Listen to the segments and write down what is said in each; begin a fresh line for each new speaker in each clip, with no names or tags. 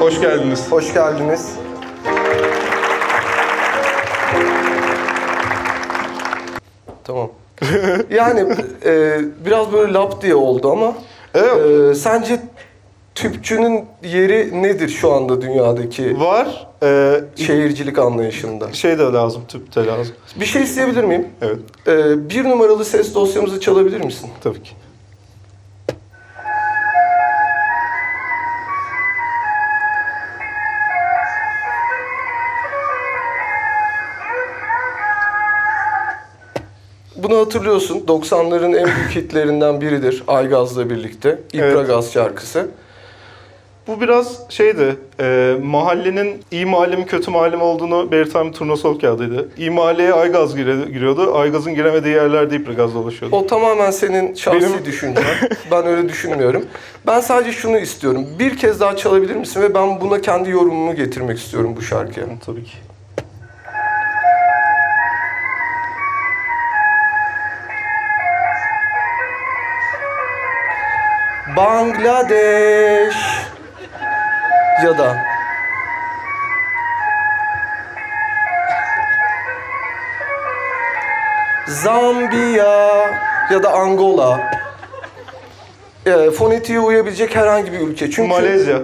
Hoş geldiniz.
Hoş geldiniz. Tamam. Yani e, biraz böyle lap diye oldu ama
Evet.
e, sence tüpçünün yeri nedir şu anda dünyadaki
Var. Ee,
şehircilik anlayışında?
şey de lazım, tüp de lazım.
Bir şey isteyebilir miyim?
Evet,
E, bir numaralı ses dosyamızı çalabilir misin?
tabii ki.
Bunu hatırlıyorsun. 90'ların en büyük hitlerinden biridir. Aygaz'la birlikte.
Evet.
İpragaz şarkısı.
Bu biraz şeydi, e, mahallenin iyi mahalle mi kötü mahalle mi olduğunu belirten bir turnasol kağıdıydı. İyi mahalleye Aygaz giriyordu, Aygaz'ın giremediği yerlerde İpragaz dolaşıyordu.
O tamamen senin şahsi
Benim-
düşüncen. Ben öyle düşünmüyorum. Ben sadece şunu istiyorum. Bir kez daha çalabilir misin ve ben buna kendi yorumumu getirmek istiyorum bu şarkıya.
Tabii ki.
Bangladeş ya da Zambiya ya da Angola. E, fonetiğe uyabilecek herhangi bir ülke. Çünkü
Malezya.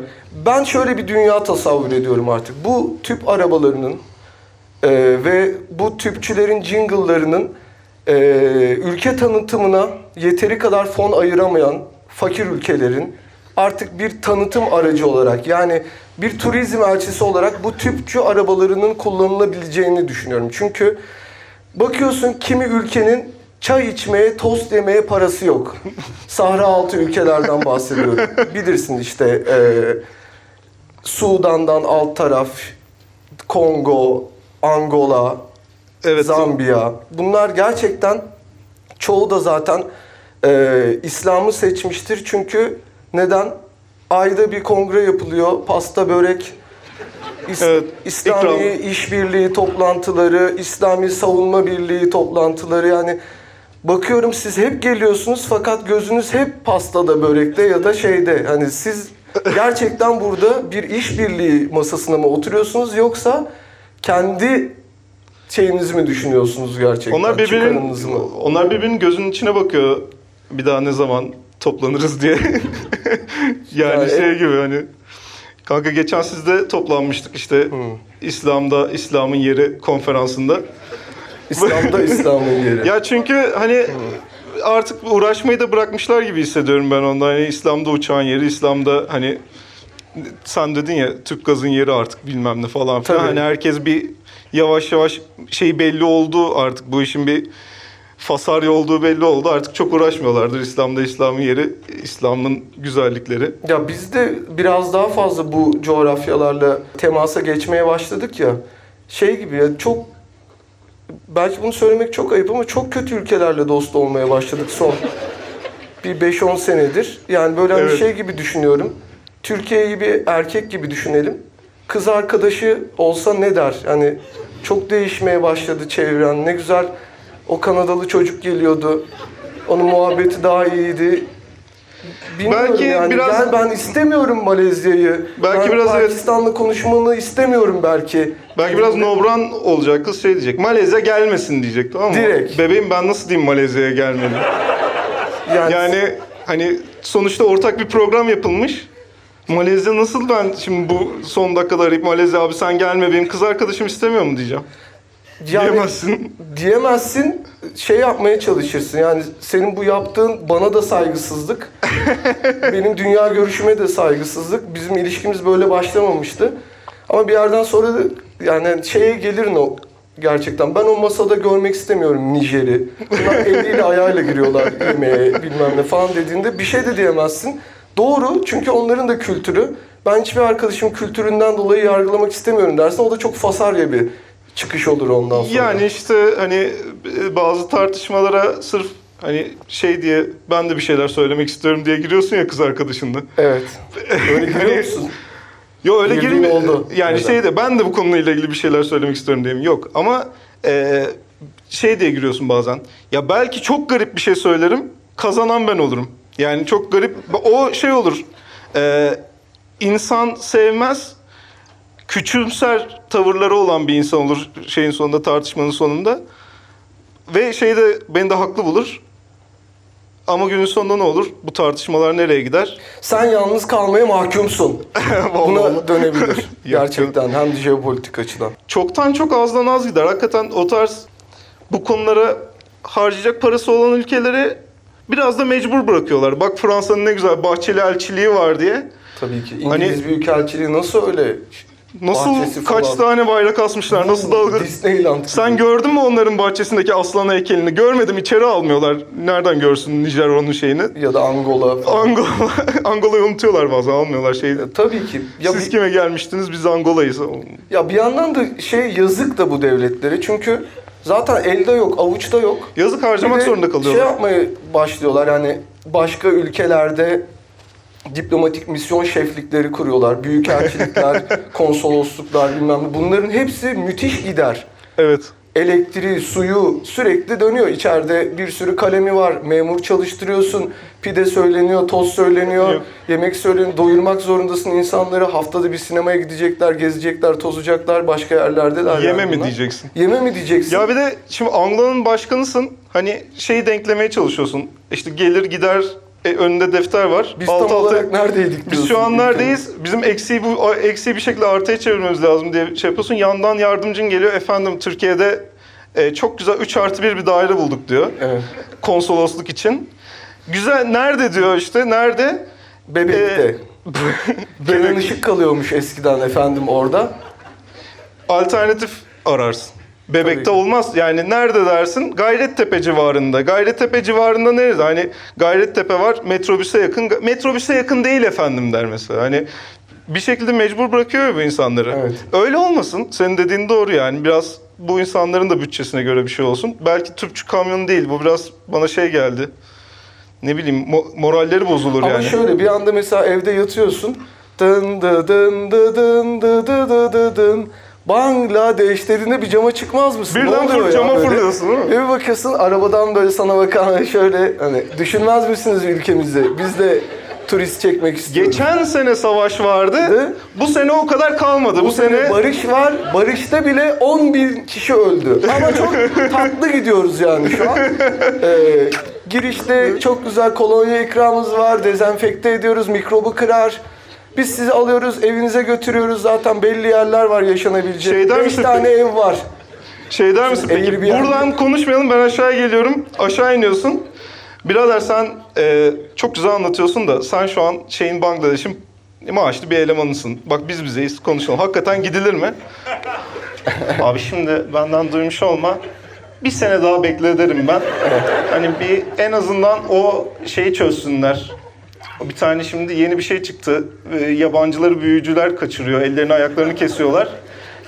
ben şöyle bir dünya tasavvur ediyorum artık. Bu tüp arabalarının e, ve bu tüpçülerin jingle'larının e, ülke tanıtımına yeteri kadar fon ayıramayan fakir ülkelerin artık bir tanıtım aracı olarak yani bir turizm elçisi olarak bu tüpçü arabalarının kullanılabileceğini düşünüyorum. Çünkü bakıyorsun kimi ülkenin çay içmeye, tost yemeye parası yok. Sahra altı ülkelerden bahsediyorum. Bilirsin işte e, Sudan'dan alt taraf, Kongo, Angola,
Evet.
Zambiya. Bunlar gerçekten çoğu da zaten e, İslam'ı seçmiştir. Çünkü neden? Ayda bir kongre yapılıyor. Pasta, börek, İs-
Evet,
İslami
ikram.
işbirliği toplantıları, İslami savunma birliği toplantıları yani bakıyorum siz hep geliyorsunuz fakat gözünüz hep pastada, börekte ya da şeyde. Hani siz gerçekten burada bir işbirliği masasına mı oturuyorsunuz yoksa kendi şeyinizi mi düşünüyorsunuz gerçekten?
Onlar birbirinin, onlar birbirinin gözünün içine bakıyor. Bir daha ne zaman toplanırız diye. yani
Yani
şey gibi hani. Kanka geçen sizde toplanmıştık işte İslam'da İslam'ın yeri konferansında.
İslam'da İslam'ın yeri.
Ya çünkü hani artık uğraşmayı da bırakmışlar gibi hissediyorum ben ondan. Hani İslam'da uçağın yeri, İslam'da hani sen dedin ya tüp gazın yeri artık bilmem ne falan filan.
Tabii.
Hani herkes bir yavaş yavaş şey belli oldu artık bu işin bir fasarya olduğu belli oldu. Artık çok uğraşmıyorlardır İslam'da İslam'ın yeri, İslam'ın güzellikleri.
Ya biz de biraz daha fazla bu coğrafyalarla temasa geçmeye başladık ya. Şey gibi ya çok belki bunu söylemek çok ayıp ama çok kötü ülkelerle dost olmaya başladık son bir 5-10 senedir. Yani böyle hani
Evet.
şey gibi düşünüyorum. Türkiye'yi bir erkek gibi düşünelim. Kız arkadaşı olsa ne der? Hani çok değişmeye başladı çevren. Ne güzel o Kanadalı çocuk geliyordu. Onun muhabbeti daha iyiydi. Bilmiyorum
Belki
yani.
biraz-
Gel ben istemiyorum Malezya'yı.
Belki
ben
biraz evet.
Pakistan'la konuşmanı istemiyorum belki.
Belki biraz nobran olacak kız şey diyecek. Malezya gelmesin diyecek tamam mı?
Direkt.
Bebeğim ben nasıl diyeyim Malezya'ya gelmeli?
Yani,
Yani hani sonuçta ortak bir program yapılmış. Malezya nasıl ben şimdi bu son dakikada arayıp Malezya abi sen gelme benim kız arkadaşım istemiyor mu diyeceğim.
Yani
Diyemezsin.
diyemezsin. Şey yapmaya çalışırsın. Yani senin bu yaptığın bana da saygısızlık. benim dünya görüşüme de saygısızlık. Bizim ilişkimiz böyle başlamamıştı. Ama bir yerden sonra da yani şeye gelir o gerçekten. Ben o masada görmek istemiyorum Nijer'i. Bunlar eliyle ayağıyla giriyorlar yemeğe bilmem ne falan dediğinde bir şey de diyemezsin. Doğru çünkü onların da kültürü. Ben hiçbir arkadaşım kültüründen dolayı yargılamak istemiyorum dersin. O da çok fasarya bir çıkış olur ondan sonra.
Yani işte hani e, bazı tartışmalara sırf hani şey diye ben de bir şeyler söylemek istiyorum diye giriyorsun ya kız arkadaşınla.
Evet. Öyle giriyor musun?
Yo öyle girme.
oldu.
Yani
Neden?
şey de ben de bu konuyla ilgili bir şeyler söylemek istiyorum diyeyim. Yok ama e, şey diye giriyorsun bazen. Ya belki çok garip bir şey söylerim. Kazanan ben olurum. Yani çok garip. O şey olur. E, insan sevmez, küçümser tavırları olan bir insan olur şeyin sonunda tartışmanın sonunda. Ve şeyde beni de haklı bulur. Ama günün sonunda ne olur? Bu tartışmalar nereye gider?
Sen yalnız kalmaya mahkumsun. Buna dönebilir. Gerçekten hem de jeopolitik açıdan.
Çoktan çok azdan az gider. Hakikaten o tarz bu konulara harcayacak parası olan ülkeleri biraz da mecbur bırakıyorlar. Bak Fransa'nın ne güzel bahçeli elçiliği var diye.
Tabii ki.
Hani-
İngiliz Büyükelçiliği nasıl öyle?
Nasıl
Bahçesi
kaç
falan.
tane bayrak asmışlar? Nasıl dalga?
Disneyland.
Sen gördün mü onların bahçesindeki aslan heykelini? Görmedim içeri almıyorlar. Nereden görsün Nijer onun şeyini?
ya da Angola falan.
Angola, Angola'yı unutuyorlar bazen almıyorlar şeyi.
E, Tabii ki. Ya,
Siz
bir,
kime gelmiştiniz? Biz Angola'yız.
ya bir yandan da şey yazık da bu devletlere. Çünkü zaten elde yok, avuçta yok.
Yazık harcamak zorunda
Şey
kalıyorlar.
yapmaya başlıyorlar yani başka ülkelerde diplomatik misyon şeflikleri kuruyorlar. Büyükelçilikler, konsolosluklar bilmem ne. Bunların hepsi müthiş gider.
Evet.
Elektriği, suyu sürekli dönüyor. İçeride bir sürü kalemi var. Memur çalıştırıyorsun. Pide söyleniyor, toz söyleniyor.
Yok.
Yemek söyleniyor. Doyurmak zorundasın insanları. Haftada bir sinemaya gidecekler, gezecekler, tozacaklar. Başka yerlerdeler. yani
Yeme mi
bunlar.
diyeceksin?
Yeme mi diyeceksin?
Ya bir de şimdi Anglo'nun başkanısın. Hani şeyi denklemeye çalışıyorsun. İşte gelir gider e, önünde defter var.
Biz
Alt
tam
alta-
olarak neredeydik
Biz şu an neredeyiz? Bizim eksiği bu eksiği bir şekilde artıya çevirmemiz lazım diye şey yapıyorsun. Yandan yardımcın geliyor. Efendim Türkiye'de e, çok güzel 3 artı 1 bir daire bulduk diyor.
Evet.
Konsolosluk için. Güzel. Nerede diyor işte. Nerede?
Bebekte.
Ee,
Kenan
Bebek-
Işık kalıyormuş eskiden efendim orada.
alternatif ararsın. Bebekte
Tabii
olmaz. Yani nerede dersin? Gayrettepe civarında. Gayrettepe civarında nerede? Hani Gayrettepe var, metrobüse yakın. Metrobüse yakın değil efendim der mesela. Hani bir şekilde mecbur bırakıyor bu insanları.
Evet.
Öyle olmasın. Senin dediğin doğru yani. Biraz bu insanların da bütçesine göre bir şey olsun. Belki tüpçü kamyonu değil. Bu biraz bana şey geldi. Ne bileyim mo- moralleri bozulur
Ama
yani.
şöyle bir anda mesela evde yatıyorsun. Dın dı dın dı dın dı dı dı dı dın. Bangladeş dediğinde bir cama çıkmaz mısın?
Birden fır- cama
böyle?
fırlıyorsun değil mi?
Ve bir bakıyorsun arabadan böyle sana bakan şöyle hani düşünmez misiniz ülkemizi? Biz de turist çekmek istiyoruz.
Geçen sene savaş vardı.
Hı?
Bu sene o kadar kalmadı. Bu,
Bu sene barış var. Barışta bile 10 bin kişi öldü. Ama çok tatlı gidiyoruz yani şu an. Ee, girişte çok güzel kolonya ikramımız var. Dezenfekte ediyoruz. Mikrobu kırar. Biz sizi alıyoruz, evinize götürüyoruz. Zaten belli yerler var yaşanabilecek.
Şey der
5
misin
tane ev var.
Şey der misin peki?
Airbnb.
Buradan konuşmayalım ben aşağıya geliyorum. Aşağı iniyorsun. Birader sen e, çok güzel anlatıyorsun da sen şu an şeyin Bangladeş'in maaşlı bir elemanısın. Bak biz bizeyiz konuşalım. Hakikaten gidilir mi? Abi şimdi benden duymuş olma. Bir sene daha bekle derim ben. Hani bir en azından o şeyi çözsünler. Bir tane şimdi yeni bir şey çıktı. Ee, yabancıları büyücüler kaçırıyor. Ellerini ayaklarını kesiyorlar.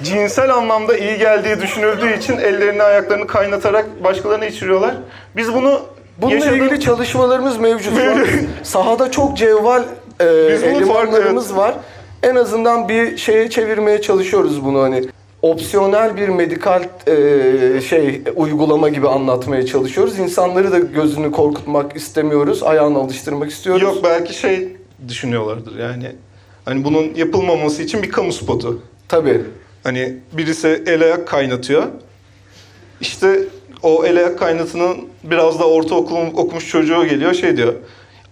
Cinsel anlamda iyi geldiği düşünüldüğü için ellerini ayaklarını kaynatarak başkalarına içiriyorlar. Biz bunu
Bununla
yaşadık-
ilgili çalışmalarımız mevcut. Sahada çok cevval e, elemanlarımız var. En azından bir şeye çevirmeye çalışıyoruz bunu hani. Opsiyonel bir medikal e, şey uygulama gibi anlatmaya çalışıyoruz. İnsanları da gözünü korkutmak istemiyoruz. Ayağını alıştırmak istiyoruz.
Yok belki şey düşünüyorlardır yani. Hani bunun yapılmaması için bir kamu spotu.
Tabii.
Hani birisi el ayak kaynatıyor. İşte o el ayak kaynatının biraz da ortaokul okumuş çocuğu geliyor şey diyor.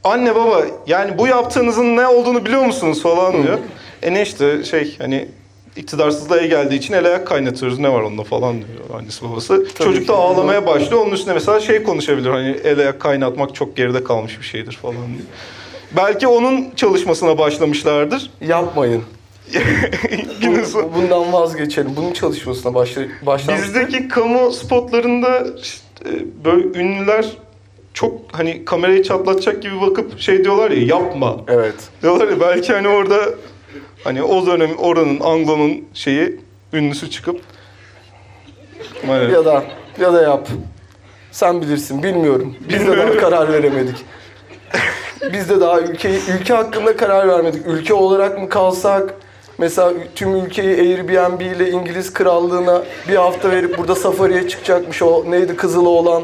Anne baba yani bu yaptığınızın ne olduğunu biliyor musunuz falan diyor. E ne işte şey hani iktidarsızlığa geldiği için el ayak kaynatıyoruz ne var onda falan diyor annesi babası. Çocuk da ağlamaya başlıyor. Onun üstüne mesela şey konuşabilir hani el ayak kaynatmak çok geride kalmış bir şeydir falan diye. Belki onun çalışmasına başlamışlardır.
Yapmayın. Bundan vazgeçelim. Bunun çalışmasına başla, başlamıştık.
Bizdeki kamu spotlarında işte, böyle ünlüler çok hani kamerayı çatlatacak gibi bakıp şey diyorlar ya yapma.
Evet.
Diyorlar ya belki hani orada hani o dönem oranın Anglo'nun şeyi ünlüsü çıkıp
Ya da ya da yap. Sen bilirsin. Bilmiyorum. Biz de daha
Bilmiyorum.
karar veremedik. Biz de daha ülke ülke hakkında karar vermedik. Ülke olarak mı kalsak? Mesela tüm ülkeyi Airbnb ile İngiliz krallığına bir hafta verip burada safariye çıkacakmış o neydi Kızılı olan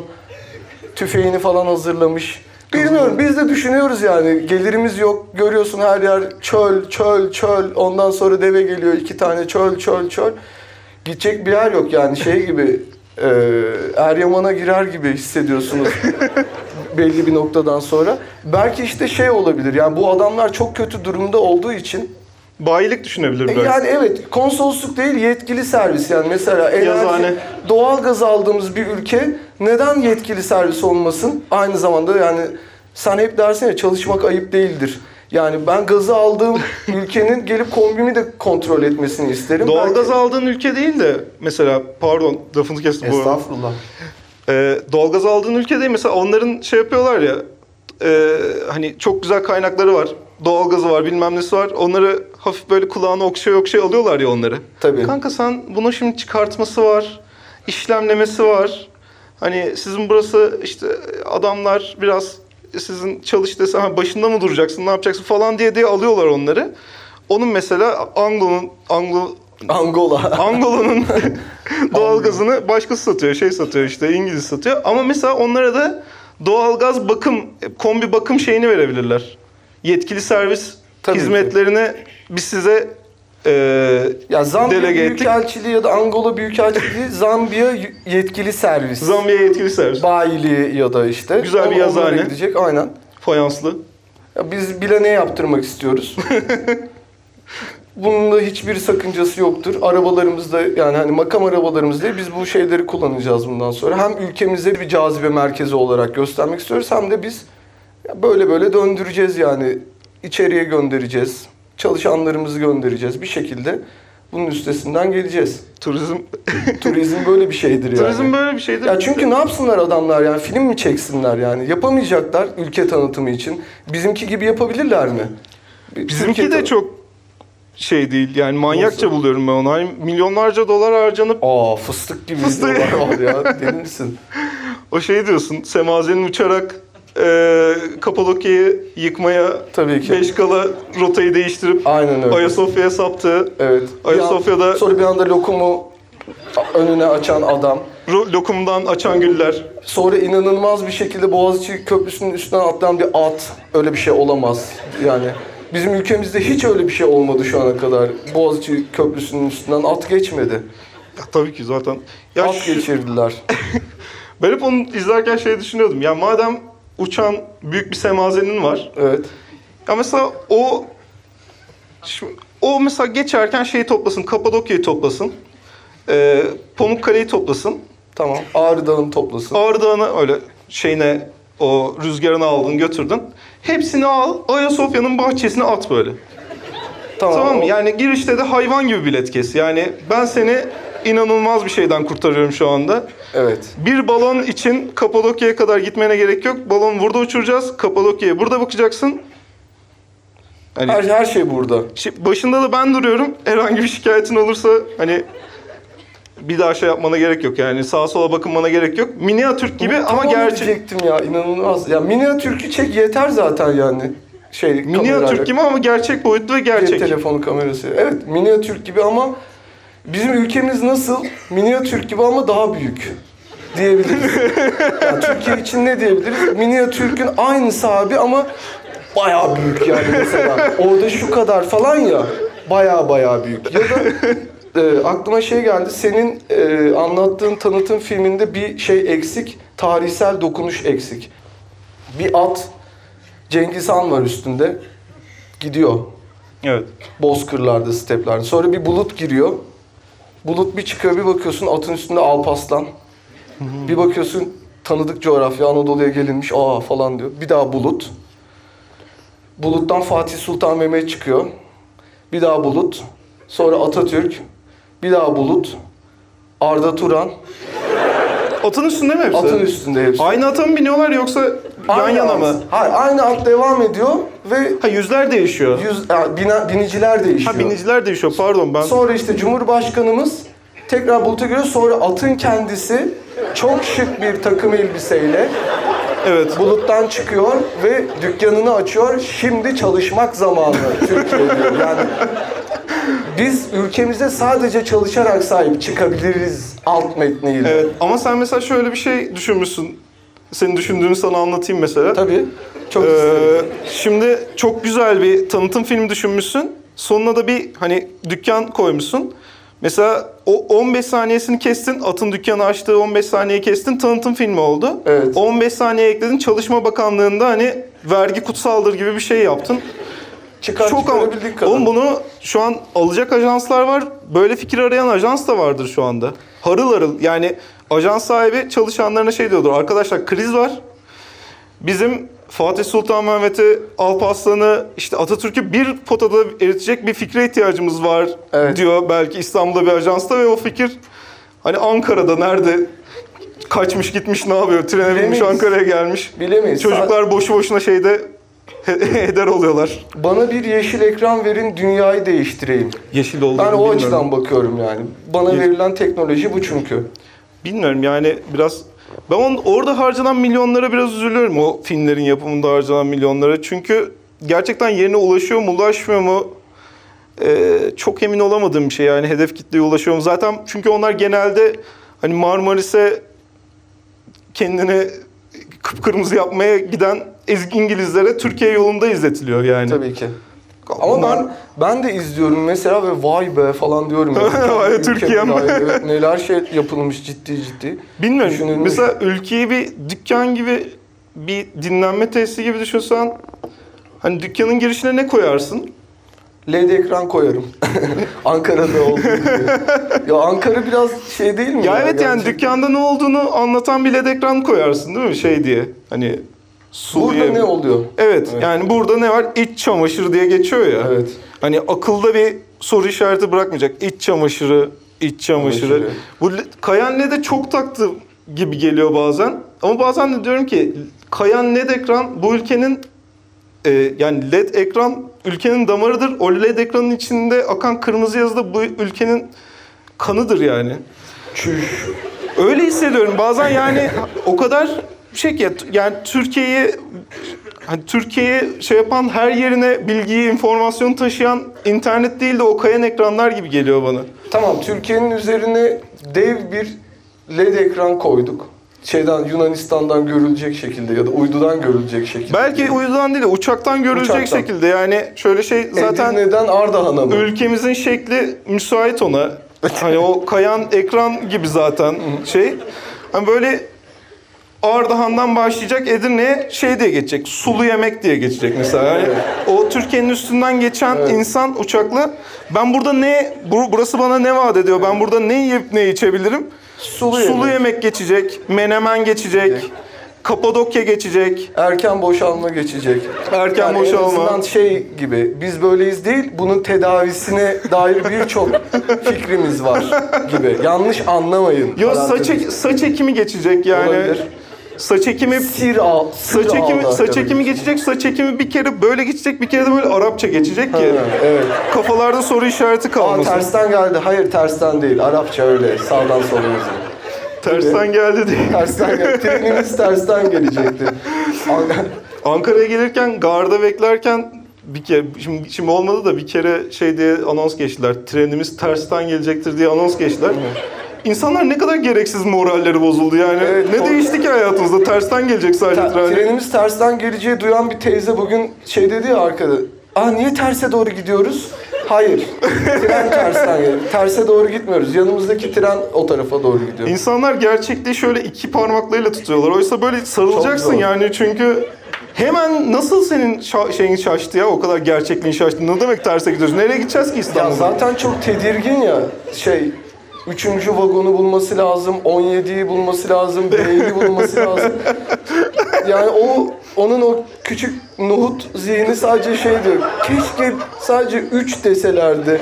tüfeğini falan hazırlamış. Bilmiyorum biz de düşünüyoruz yani. Gelirimiz yok. Görüyorsun her yer çöl çöl çöl. Ondan sonra deve geliyor iki tane çöl çöl çöl. Gidecek bir yer yok yani. Şey gibi e, Eryaman'a girer gibi hissediyorsunuz belli bir noktadan sonra. Belki işte şey olabilir. Yani bu adamlar çok kötü durumda olduğu için
Bayilik düşünebilir
e,
belki.
Yani evet konsolosluk değil yetkili servis yani mesela enerji, doğal gaz aldığımız bir ülke neden yetkili servis olmasın? Aynı zamanda yani sen hep dersin ya çalışmak ayıp değildir. Yani ben gazı aldığım ülkenin gelip kombimi de kontrol etmesini isterim.
Doğalgaz aldığın ülke değil de mesela pardon lafını kestim bu arada.
Estağfurullah.
Ee, doğalgaz aldığın ülke değil mesela onların şey yapıyorlar ya e, hani çok güzel kaynakları var. Doğalgazı var bilmem nesi var. Onları hafif böyle kulağına okşaya okşaya alıyorlar ya onları.
Tabii.
Kanka sen bunun şimdi çıkartması var. işlemlemesi var. Hani sizin burası işte adamlar biraz sizin çalış dese ha başında mı duracaksın ne yapacaksın falan diye diye alıyorlar onları. Onun mesela Anglo'nun Anglo
Angola.
Angola'nın doğalgazını başkası satıyor, şey satıyor işte İngiliz satıyor. Ama mesela onlara da doğalgaz bakım, kombi bakım şeyini verebilirler. Yetkili servis
Tabii ki.
hizmetlerini biz size e,
ya Zambiya
delege ettik.
Büyükelçiliği ya da Angola Büyükelçiliği Zambiya yetkili servis.
Zambiya yetkili servis.
Bayiliği ya da işte.
Güzel bir
Onlara
yazıhane.
gidecek aynen.
Fayanslı.
Ya biz bile ne yaptırmak istiyoruz? Bunun da hiçbir sakıncası yoktur. Arabalarımızda yani hani makam arabalarımızda biz bu şeyleri kullanacağız bundan sonra. Hem ülkemize bir cazibe merkezi olarak göstermek istiyoruz hem de biz böyle böyle döndüreceğiz yani içeriye göndereceğiz. Çalışanlarımızı göndereceğiz bir şekilde. Bunun üstesinden geleceğiz.
Turizm.
Turizm böyle bir şeydir yani.
Turizm böyle bir şeydir.
Ya çünkü ne yapsınlar adamlar yani film mi çeksinler yani yapamayacaklar ülke tanıtımı için. Bizimki gibi yapabilirler mi?
Bizimki de çok şey değil yani manyakça
Nasıl?
buluyorum ben onu. Hani milyonlarca dolar harcanıp
Aa fıstık gibi
Fıstık.
videolar var ya deli misin?
o şey diyorsun Semazen'in uçarak e, Kapadokya'yı yıkmaya
Tabii ki.
beş kala rotayı değiştirip
Aynen öyle.
Ayasofya'ya saptığı
Evet.
Ayasofya'da-
an- sonra bir anda lokumu önüne açan adam.
ro- lokumdan açan güller.
Sonra inanılmaz bir şekilde Boğaziçi Köprüsü'nün üstünden atlayan bir at. Öyle bir şey olamaz. Yani bizim ülkemizde hiç öyle bir şey olmadı şu ana kadar. Boğaziçi Köprüsü'nün üstünden at geçmedi.
Ya, tabii ki zaten. Ya
at
şu-
geçirdiler.
ben hep onu izlerken şey düşünüyordum. Ya madem uçan büyük bir semazenin var.
Evet.
Ya mesela o şimdi, o mesela geçerken şeyi toplasın. Kapadokya'yı toplasın. E, Pamukkale'yi toplasın.
Tamam. Ağrı Dağı'nı toplasın.
Ağrı Dağı'nı öyle şeyine o rüzgarını aldın götürdün. Hepsini al Ayasofya'nın bahçesine at böyle. Tamam mı? Yani girişte de hayvan gibi bilet kes. Yani ben seni inanılmaz bir şeyden kurtarıyorum şu anda.
Evet.
Bir balon için Kapadokya'ya kadar gitmene gerek yok. Balon burada uçuracağız. Kapadokya'ya burada bakacaksın. Hani
Her, her şey burada.
başında da ben duruyorum. Herhangi bir şikayetin olursa hani bir daha şey yapmana gerek yok. Yani sağa sola bakınmana gerek yok. Miniatürk gibi ama
Tam onu
gerçek.
diyecektim ya inanılmaz. Ya miniatürkü çek yeter zaten yani. Şey
Miniatürk gibi ama gerçek boyutlu ve
Cep
gerçek.
telefonu kamerası. Evet miniatürk gibi ama bizim ülkemiz nasıl? Miniatürk gibi ama daha büyük diyebiliriz. yani Türkiye için ne diyebiliriz? Miniatürk'ün aynısı abi ama bayağı büyük yani mesela. Orada şu kadar falan ya bayağı bayağı büyük. Ya da e, aklıma şey geldi. Senin e, anlattığın tanıtım filminde bir şey eksik. Tarihsel dokunuş eksik. Bir at Cengiz Han var üstünde. Gidiyor.
Evet.
Bozkırlarda, steplerde. Sonra bir bulut giriyor. Bulut bir çıkıyor, bir bakıyorsun atın üstünde Alpaslan. Bir bakıyorsun tanıdık coğrafya, Anadolu'ya gelinmiş, aa falan diyor. Bir daha bulut. Buluttan Fatih Sultan Mehmet çıkıyor. Bir daha bulut. Sonra Atatürk. Bir daha bulut. Arda Turan.
Atın üstünde mi hepsi?
Atın üstünde hepsi.
Aynı ata mı biniyorlar yoksa yan yana
at.
mı?
Hayır, aynı at devam ediyor ve
Ha yüzler değişiyor.
yüz, yani bina- biniciler değişiyor.
Ha biniciler değişiyor pardon ben.
Sonra işte Cumhurbaşkanımız tekrar buluta giriyor. Sonra atın kendisi çok şık bir takım elbiseyle
Evet.
buluttan çıkıyor ve dükkanını açıyor. Şimdi çalışmak zamanı Türkiye diyor. Yani biz ülkemize sadece çalışarak sahip çıkabiliriz alt metniyle.
Evet ama sen mesela şöyle bir şey düşünmüşsün. Senin düşündüğünü sana anlatayım mesela.
Tabii. Çok
Ee,
isterim.
şimdi çok güzel bir tanıtım filmi düşünmüşsün. Sonuna da bir hani dükkan koymuşsun. Mesela o 15 saniyesini kestin, atın dükkanı açtığı 15 saniyeyi kestin, tanıtım filmi oldu.
Evet.
15 saniye ekledin, Çalışma Bakanlığı'nda hani vergi kutsaldır gibi bir şey yaptın.
Çıkar
Çok ama,
çıkarabildik kadar.
oğlum bunu şu an alacak ajanslar var. Böyle fikir arayan ajans da vardır şu anda. Harıl harıl yani ajans sahibi çalışanlarına şey diyordur. Arkadaşlar kriz var. Bizim Fatih Sultan Mehmet'i, Alparslan'ı, işte Atatürk'ü bir potada eritecek bir fikre ihtiyacımız var
Evet.
diyor belki İstanbul'da bir ajansta ve o fikir hani Ankara'da nerede kaçmış gitmiş ne yapıyor? Trene binmiş. Ankara'ya gelmiş.
Bilemeyiz.
Çocuklar boşu boşuna şeyde heder oluyorlar.
Bana bir yeşil ekran verin dünyayı değiştireyim.
Yeşil olduğunu
Ben o
bilmiyorum.
açıdan bakıyorum yani. Bana
Ye-
verilen teknoloji bu çünkü.
Bilmiyorum yani biraz... Ben on, orada harcanan milyonlara biraz üzülüyorum o filmlerin yapımında harcanan milyonlara. Çünkü gerçekten yerine ulaşıyor mu ulaşmıyor mu Ee, çok emin olamadığım bir şey yani hedef kitleye ulaşıyor mu. Zaten çünkü onlar genelde hani Marmaris'e kendini kıpkırmızı yapmaya giden İngilizlere Türkiye yolunda izletiliyor yani.
Tabii ki. Ama
Bunlar-
ben ben de izliyorum mesela ve vay be falan diyorum. ya.
Vay,
Ülke
Türkiye'm.
evet, neler şey yapılmış ciddi ciddi.
Bilmiyorum.
Düşünülmüş.
Mesela ülkeyi bir dükkan gibi bir dinlenme tesisi gibi düşünsen hani dükkanın girişine ne koyarsın?
LED ekran koyarım. Ankara'da olduğu gibi. Ya Ankara biraz şey değil mi?
Ya evet yani dükkanda ne olduğunu anlatan bir led ekran koyarsın değil mi? Şey diye hani su
Burada
diye-
ne oluyor?
Evet,
Evet.
yani burada ne var? İç çamaşırı diye geçiyor ya.
Evet.
Hani akılda bir soru işareti bırakmayacak. İç çamaşırı, iç çamaşırı.
Çamaşırı.
Bu kayan led'e çok taktı gibi geliyor bazen. Ama bazen de diyorum ki kayan led ekran bu ülkenin e, yani led ekran ülkenin damarıdır. O led ekranın içinde akan kırmızı yazı da bu ülkenin kanıdır yani.
Çüş.
Öyle hissediyorum. Bazen yani o kadar şey ki yani Türkiye'yi hani Türkiye'yi şey yapan her yerine bilgiyi, informasyonu taşıyan internet değil de o kayan ekranlar gibi geliyor bana.
Tamam Türkiye'nin üzerine dev bir LED ekran koyduk. Şeyden Yunanistan'dan görülecek şekilde ya da uydudan görülecek şekilde.
Belki uydudan değil de uçaktan görülecek
Uçaktan.
şekilde yani şöyle şey zaten
Edirne'den Ardahan'a mı?
ülkemizin şekli müsait ona. Hani o kayan ekran gibi zaten şey. Hani böyle Ardahan'dan başlayacak Edirne'ye şey diye geçecek. Sulu yemek diye geçecek mesela. Yani o Türkiye'nin üstünden geçen
Evet.
insan uçakla ben burada ne bu- burası bana ne vaat ediyor? Ben burada ne yiyip ne içebilirim?
Sulu
Sulu
yemek.
yemek geçecek, menemen geçecek, Kapadokya geçecek.
Erken boşalma geçecek.
Erken
Yani En
boşalma.
azından şey gibi biz böyleyiz değil bunun tedavisine dair birçok fikrimiz var gibi. Yanlış anlamayın.
Yo saç, ek- saç ekimi geçecek yani.
Olabilir.
Saç ekimi
Sir al. sir
Saç ekimi, saç ekimi geçecek, saç ekimi bir kere böyle geçecek, bir kere de böyle Arapça geçecek ki
evet.
kafalarda soru işareti
Aa,
kalmasın.
tersten geldi. Hayır tersten değil. Arapça öyle. Sağdan yazıyor.
Tersten geldi diye.
Tersten geldi. Trenimiz tersten gelecekti.
Ankara'ya gelirken garda beklerken bir kere şimdi, şimdi olmadı da bir kere şey diye anons geçtiler. Trenimiz tersten gelecektir diye anons geçtiler. İnsanlar ne kadar gereksiz moralleri bozuldu yani.
Evet,
ne
o-
değişti ki hayatımızda? Tersten gelecek sadece
Ter-
tren.
trenimiz tersten geleceği duyan bir teyze bugün şey dedi ya arkada. Aa niye terse doğru gidiyoruz? Hayır. Tren tersten geliyor. Terse doğru gitmiyoruz. Yanımızdaki tren o tarafa doğru gidiyor.
İnsanlar gerçekliği şöyle iki parmaklarıyla tutuyorlar. Oysa böyle sarılacaksın
Çok zor.
yani çünkü hemen nasıl senin şa- şeyin şaştı ya o kadar gerçekliğin şaştı. Ne demek terse gidiyoruz? Nereye gideceğiz ki
Ya
İstanbul'da?
zaten çok tedirgin ya şey Üçüncü vagonu bulması lazım, 17'yi bulması lazım, B'yi bulması lazım. Yani o onun o küçük nohut zihni sadece şey diyor. Keşke sadece 3 deselerdi.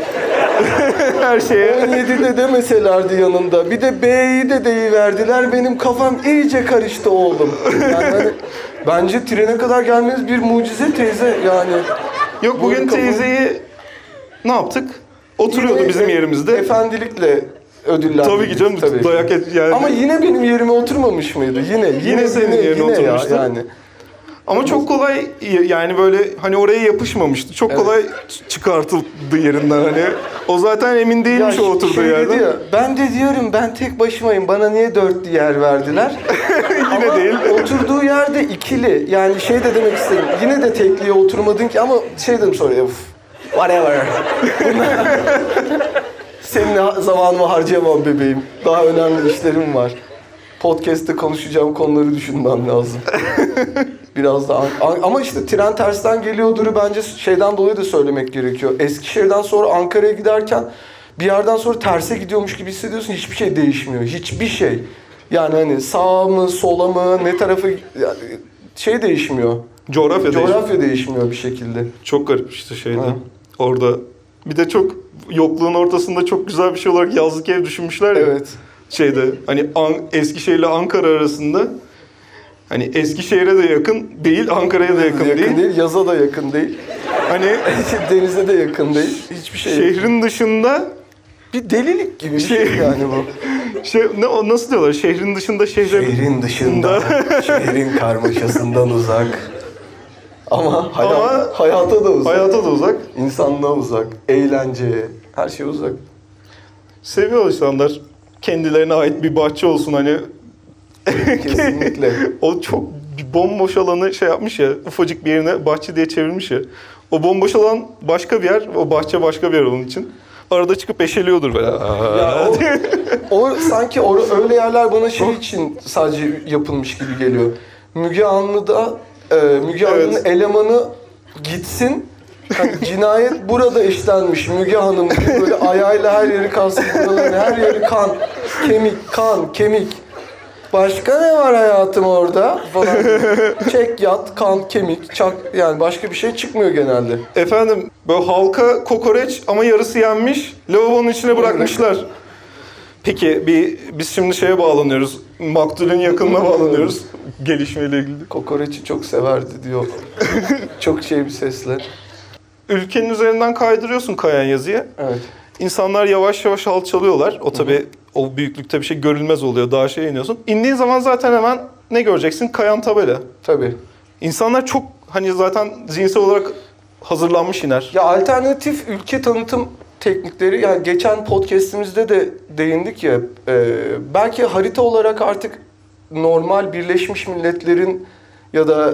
Her şeye
17 de demeselerdi yanında. Bir de B'yi de deyiverdiler. Benim kafam iyice karıştı oğlum. Yani hani, bence trene kadar gelmeniz bir mucize teyze yani.
Yok bugün
kapı-
teyzeyi ne yaptık? Oturuyordu
Yine
bizim yerimizde.
Efendilikle ödüllendirdik.
Tabii ki canım
tabii.
dayak et yani.
Ama yine benim yerime oturmamış mıydı? Yine. Yine,
Yine senin yerine
yine ya,
oturmuştu.
yani.
Ama çok kolay yani böyle hani oraya yapışmamıştı. Çok
Evet.
kolay çıkartıldı yerinden hani. O zaten emin değilmiş o oturduğu
şey
yerden.
ya, ben de diyorum ben tek başımayım. Bana niye dörtlü yer verdiler?
Yine
ama
değil.
oturduğu yerde ikili. Yani şey de demek istedim. Yine de tekliye oturmadın ki ama şey dedim sonra uf, whatever. Senin zamanımı harcayamam bebeğim. Daha önemli işlerim var. Podcast'te konuşacağım konuları düşünmem lazım. Biraz da ama işte tren tersten geliyordur bence şeyden dolayı da söylemek gerekiyor. Eskişehir'den sonra Ankara'ya giderken bir yerden sonra terse gidiyormuş gibi hissediyorsun. Hiçbir şey değişmiyor. Hiçbir şey. Yani hani sağ mı, sola mı, ne tarafı yani şey değişmiyor.
Coğrafya.
Coğrafya değişmiyor bir şekilde.
Çok garip işte şeyde.
Ha.
Orada. Bir de çok yokluğun ortasında çok güzel bir şey olarak yazlık ev düşünmüşler ya.
Evet.
Şeyde hani An- Eskişehir ile Ankara arasında hani Eskişehir'e de yakın değil, Ankara'ya da yakın,
yakın
değil.
değil. yaza da yakın değil.
Hani
Denize de yakın değil. Hiçbir şey yok.
şehrin dışında
Bir delilik gibi bir
Şey-
şey yani bu.
şey ne nasıl diyorlar? Şehrin dışında şehre
Şehrin dışında, şehrin karmaşasından uzak. Ama, hayat,
Ama
hayata da uzak.
hayata da uzak.
İnsanlığa uzak. Eğlenceye, her şey uzak.
Seviyor insanlar kendilerine ait bir bahçe olsun hani
Kesinlikle.
o çok bomboş alanı şey yapmış ya ufacık bir yerine bahçe diye çevirmiş ya. O bomboş alan başka bir yer, o bahçe başka bir yer onun için. Arada çıkıp eşeliyordur böyle.
ya o, o sanki or, öyle yerler bana şey için sadece yapılmış gibi geliyor. Müge Anlı'da e, Müge Anlı'nın
Evet.
elemanı gitsin Hani cinayet burada işlenmiş Müge Hanım diye böyle ayağıyla her yeri buraların her yeri kan, kemik, kan, kemik. Başka ne var hayatım orada falan. Çek yat, kan, kemik, çak yani başka bir şey çıkmıyor genelde.
Efendim böyle halka kokoreç ama yarısı yenmiş. Lavabonun içine bırakmışlar. Peki bir biz şimdi şeye bağlanıyoruz. Maktulün yakınına bağlanıyoruz. Gelişmeyle ilgili.
Kokoreçi çok severdi diyor. çok şey bir sesle.
Ülkenin üzerinden kaydırıyorsun kayan yazıyı.
Evet.
İnsanlar yavaş yavaş alçalıyorlar. O tabi o büyüklükte bir şey görülmez oluyor. Daha şey iniyorsun. İndiğin zaman zaten hemen ne göreceksin? Kayan tabela.
Tabii.
İnsanlar çok hani zaten zihinsel olarak hazırlanmış iner.
Ya alternatif ülke tanıtım teknikleri yani geçen podcast'imizde de değindik ya e, belki harita olarak artık normal Birleşmiş Milletler'in ya da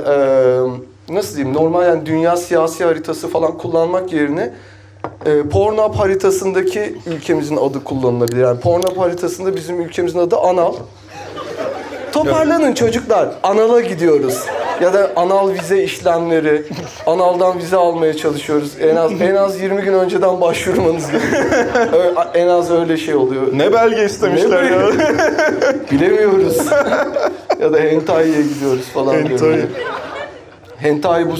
e, nasıl diyeyim normal yani dünya siyasi haritası falan kullanmak yerine e, Pornhub haritasındaki ülkemizin adı kullanılabilir. Yani Pornhub haritasında bizim ülkemizin adı Anal. Toparlanın çocuklar. Anal'a gidiyoruz. Ya da anal vize işlemleri. Anal'dan vize almaya çalışıyoruz. En az en az 20 gün önceden başvurmanız gerekiyor. En az öyle şey oluyor.
Ne belge istemişler
Ne
ya.
Bilemiyoruz. ya da hentai'ye gidiyoruz falan.
Hentai.
böyle. Hentai bu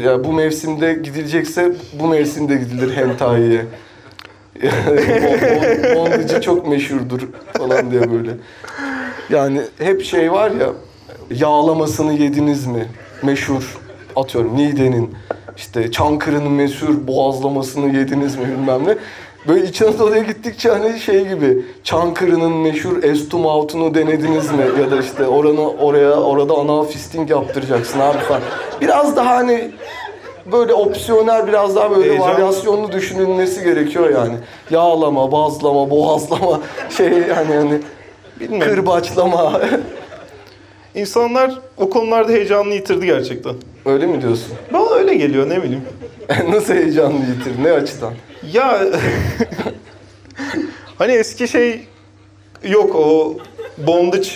ya bu mevsimde gidilecekse bu mevsimde gidilir hentai'ye. Bon- bon- Bondage çok meşhurdur falan diye böyle. Yani hep şey var ya yağlamasını yediniz mi? Meşhur atıyorum Niğde'nin işte Çankırı'nın meşhur boğazlamasını yediniz mi bilmem ne. Böyle İç Anadolu'ya gittikçe hani şey gibi Çankırı'nın meşhur Estum Hatun'u denediniz mi? Ya da işte oranı oraya orada anal fisting yaptıracaksın abi falan. Biraz daha hani böyle opsiyonel biraz daha böyle
Heyecan.
varyasyonlu düşünülmesi gerekiyor yani. Yağlama, bazlama, boğazlama şey yani hani
Bilmiyorum.
kırbaçlama.
İnsanlar o konularda heyecanını yitirdi gerçekten.
Öyle mi diyorsun?
Bana öyle geliyor ne bileyim.
Nasıl heyecanlı yitir? Ne açıdan?
Ya hani eski şey yok o bondage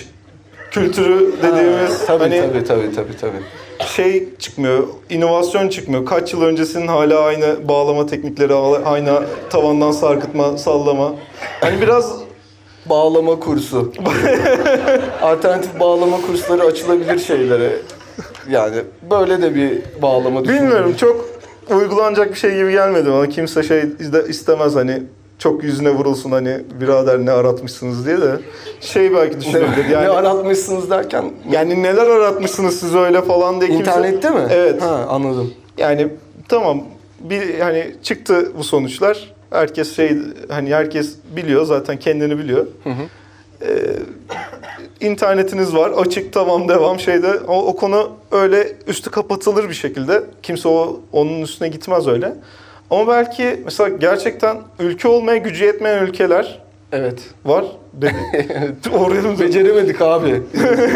kültürü dediğimiz
tabii,
hani
tabii tabii tabii tabii.
şey çıkmıyor, inovasyon çıkmıyor. Kaç yıl öncesinin hala aynı bağlama teknikleri, aynı tavandan sarkıtma, sallama. Hani biraz
Bağlama kursu. Alternatif bağlama kursları açılabilir şeylere. Yani böyle de bir bağlama düşünüyorum.
bilmiyorum çok uygulanacak bir şey gibi gelmedi bana. Kimse şey iste- istemez hani çok yüzüne vurulsun hani birader ne aratmışsınız diye de şey belki düşünebilir.
Ne
Yani
aratmışsınız derken
yani neler aratmışsınız siz öyle falan diye kimse...
internette mi?
Evet.
Ha anladım.
Yani tamam bir hani çıktı bu sonuçlar. Herkes şey hani herkes biliyor zaten kendini biliyor. Ee, internetiniz var. Açık tamam devam şeyde. O, o konu öyle üstü kapatılır bir şekilde. Kimse o onun üstüne gitmez öyle. Ama belki mesela gerçekten ülke olmaya gücü yetmeyen ülkeler
Evet.
var. Dedi. Oraya
Beceremedik abi.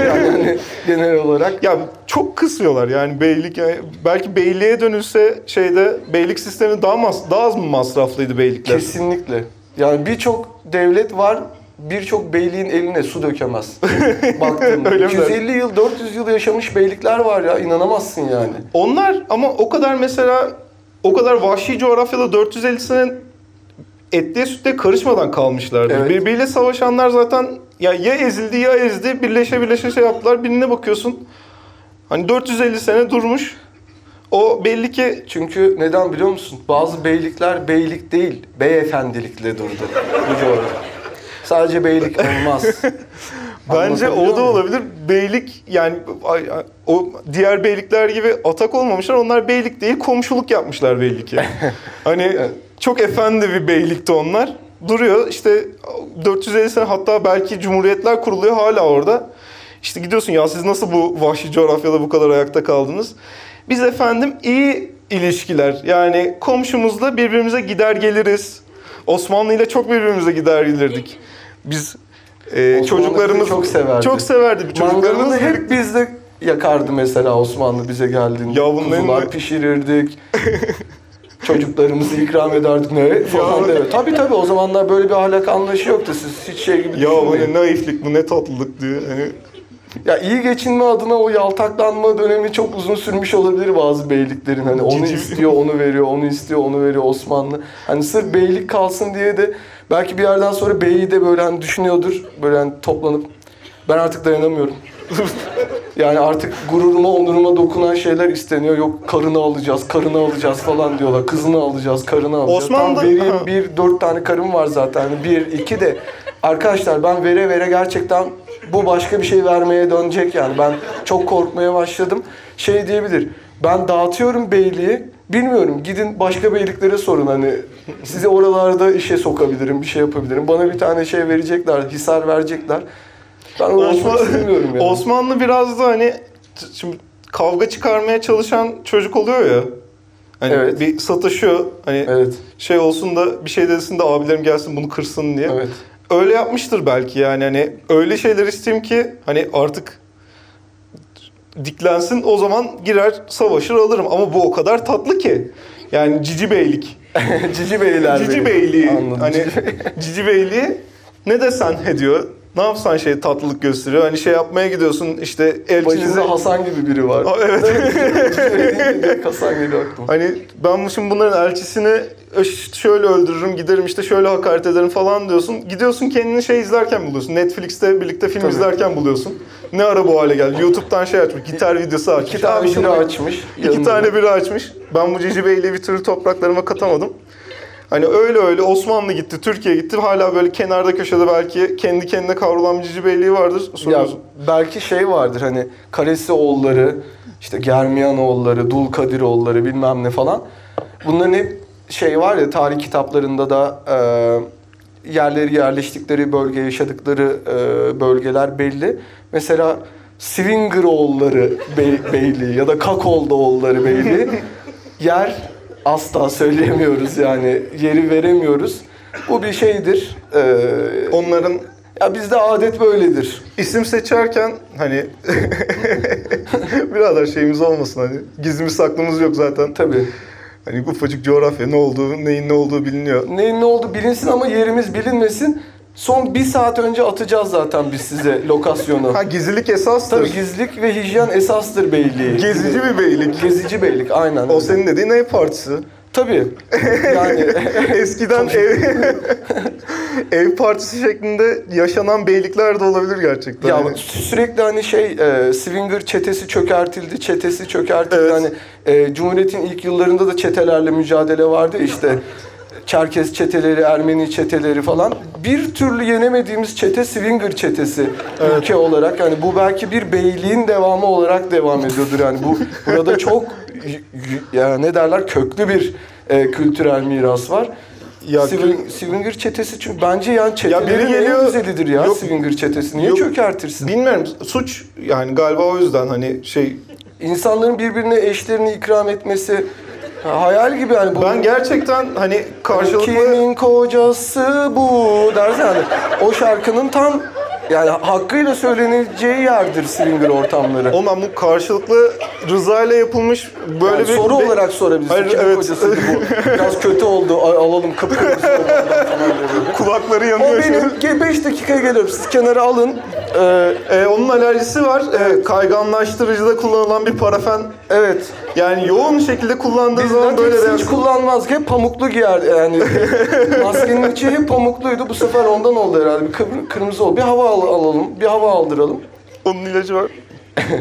yani hani genel olarak.
Ya çok kısıyorlar yani beylik yani belki beyliğe dönülse şeyde beylik sistemi daha mas daha az mı masraflıydı beylikler?
Kesinlikle. Yani birçok devlet var birçok beyliğin eline su dökemez. Baktığında.
Öyle mi
250 yıl, 400 yıl yaşamış beylikler var ya inanamazsın yani.
Onlar ama o kadar mesela o kadar vahşi coğrafyada 450 sene etliye sütle karışmadan kalmışlardı.
Evet.
Birbiriyle savaşanlar zaten ya ya ezildi ya ezdi birleşe birleşe şey yaptılar. Birine bakıyorsun hani 450 sene durmuş. O belli ki
Çünkü neden biliyor musun? Bazı beylikler beylik değil, beyefendilikle durdu bu coğrafya. Sadece beylik olmaz.
Bence o da olabilir. Beylik yani o diğer beylikler gibi atak olmamışlar. Onlar beylik değil komşuluk yapmışlar belli ki. hani çok efendi bir beylikti onlar. Duruyor işte 450 sene hatta belki cumhuriyetler kuruluyor hala orada. İşte gidiyorsun ya siz nasıl bu vahşi coğrafyada bu kadar ayakta kaldınız? Biz efendim iyi ilişkiler yani komşumuzla birbirimize gider geliriz. Osmanlı ile çok birbirimize gider gelirdik. Biz e,
Osmanlı
çocuklarımız
çok severdi.
Çok severdi.
Mangalını
Çocuklarımız
hep bizde yakardı mesela Osmanlı bize geldiğinde.
Ya bunların
Kuzular pişirirdik. Çocuklarımızı ikram ederdik ne falan evet. Tabii tabii o zamanlar böyle bir ahlak anlayışı yoktu. Siz hiç şey gibi
ya bu ne naiflik bu ne tatlılık diye. Hani
Ya iyi geçinme adına o yaltaklanma dönemi çok uzun sürmüş olabilir bazı beyliklerin. Hani onu istiyor, onu veriyor, onu istiyor, onu veriyor Osmanlı. Hani sırf beylik kalsın diye de belki bir yerden sonra beyi de böyle hani düşünüyordur. Böyle hani toplanıp ben artık dayanamıyorum. yani artık gururuma, onuruma dokunan şeyler isteniyor. Yok karını alacağız, karını alacağız falan diyorlar. Kızını alacağız, karını alacağız.
Osmanlı-
Tam vereyim bir, dört tane karım var zaten. Hani Bir, iki de arkadaşlar ben vere vere gerçekten bu başka bir şey vermeye dönecek yani. Ben çok korkmaya başladım. Şey diyebilir. Ben dağıtıyorum beyliği. Bilmiyorum. Gidin başka beyliklere sorun hani. Sizi oralarda işe sokabilirim, bir şey yapabilirim. Bana bir tane şey verecekler, hisar verecekler. Ben uğraşmak istemiyorum yani.
Osmanlı biraz da hani şimdi kavga çıkarmaya çalışan çocuk oluyor ya. Hani
Evet.
bir satışıyor. Hani
Evet.
şey olsun da bir şey desin de abilerim gelsin bunu kırsın diye.
Evet.
Öyle yapmıştır belki yani hani öyle şeyler isteyeyim ki hani artık diklensin o zaman girer savaşır alırım ama bu o kadar tatlı ki. Yani cici beylik.
Cici beyler.
Cici beyliği.
Anladım.
Hani
Cici-
cici beyliği ne desen ediyor. Ne yapsan şey tatlılık gösteriyor. Hani şey yapmaya gidiyorsun işte elçinize...
Başınızda Hasan gibi biri var.
Aa, evet.
Hasan geliyor aklıma.
Hani ben şimdi bunların elçisini şöyle öldürürüm, giderim işte şöyle hakaret ederim falan diyorsun. Gidiyorsun kendini şey izlerken buluyorsun. Netflix'te birlikte film
Tabii.
izlerken buluyorsun. Ne ara bu hale geldi? YouTube'dan şey açmış, gitar videosu açmış.
İki tane biri açmış.
İki tane biri açmış. Ben bu Cici Bey'le bir türlü topraklarıma katamadım. Hani öyle öyle Osmanlı gitti, Türkiye gitti. Hala böyle kenarda köşede belki kendi kendine kavrulan bir Cici Beyliği vardır.
Ya belki şey vardır hani Karesi oğulları, işte Germiyan oğulları, Dul Kadir oğulları bilmem ne falan. Bunların hep şey var ya tarih kitaplarında da e, yerleri yerleştikleri bölge, yaşadıkları e, bölgeler belli. Mesela Swinger oğulları bey, beyliği ya da Kakolda oğulları beyliği yer asla söyleyemiyoruz yani yeri veremiyoruz. Bu bir şeydir. E,
Onların
ya bizde adet böyledir.
isim seçerken hani birader şeyimiz olmasın hani gizlimiz saklımız yok zaten.
Tabii.
Hani ufacık coğrafya ne olduğu, neyin ne olduğu biliniyor.
Neyin ne oldu bilinsin ama yerimiz bilinmesin. Son bir saat önce atacağız zaten biz size lokasyonu.
Ha gizlilik esastır.
Tabii gizlilik ve hijyen esastır beyliği.
Gezici bir beylik.
Gezici beylik aynen.
O senin dediğin ev partisi.
Tabii. Yani
Eskiden ev, ev partisi şeklinde yaşanan beylikler de olabilir gerçekten.
ya
Yani
sürekli hani şey e, Swinger çetesi çökertildi, çetesi çökertildi.
Evet.
Hani e, Cumhuriyet'in ilk yıllarında da çetelerle mücadele vardı işte. Çerkez çeteleri, Ermeni çeteleri falan. Bir türlü yenemediğimiz çete Swinger çetesi ülke olarak. Yani bu belki bir beyliğin devamı olarak devam ediyordur. Yani bu burada çok y- y- ya ne derler köklü bir e, kültürel miras var.
Ya
Swing, Swinger çetesi çünkü bence yani
biri
çetelerin
geliyor-
en güzelidir ya
Yok.
Swinger çetesi. Niye
Yok.
çökertirsin?
Bilmiyorum suç yani galiba o yüzden hani şey
İnsanların birbirine eşlerini ikram etmesi ha, hayal gibi yani bu.
ben gerçekten hani karşılıklı
Kimin kocası bu dersen yani o şarkının tam yani hakkıyla söyleneceği yerdir swinger ortamları.
Olmam bu karşılıklı rızayla yapılmış böyle
Yani
bir
soru
bir-
olarak sorabilirsin.
Hayır, evet.
kocasıydı bu? Biraz kötü oldu. Ay, alalım kıpkırmızı oldu falan böyle.
kulakları
O
yanıyor şu an.
benim 5 dakikaya geliyorum. Siz kenara alın. Ee,
Ee, onun alerjisi var. Ee, kayganlaştırıcıda kullanılan bir parafen.
evet.
Yani yoğun şekilde kullandığı
Biz
zaman böyle
lateks hiç
reaksiyon.
kullanmazdık. Hep pamuklu giyer yani. Maskenin içi hep pamukluydu. Bu sefer ondan oldu herhalde. Bir kırmızı oldu. Bir hava al- alalım. Bir hava aldıralım.
Onun ilacı var.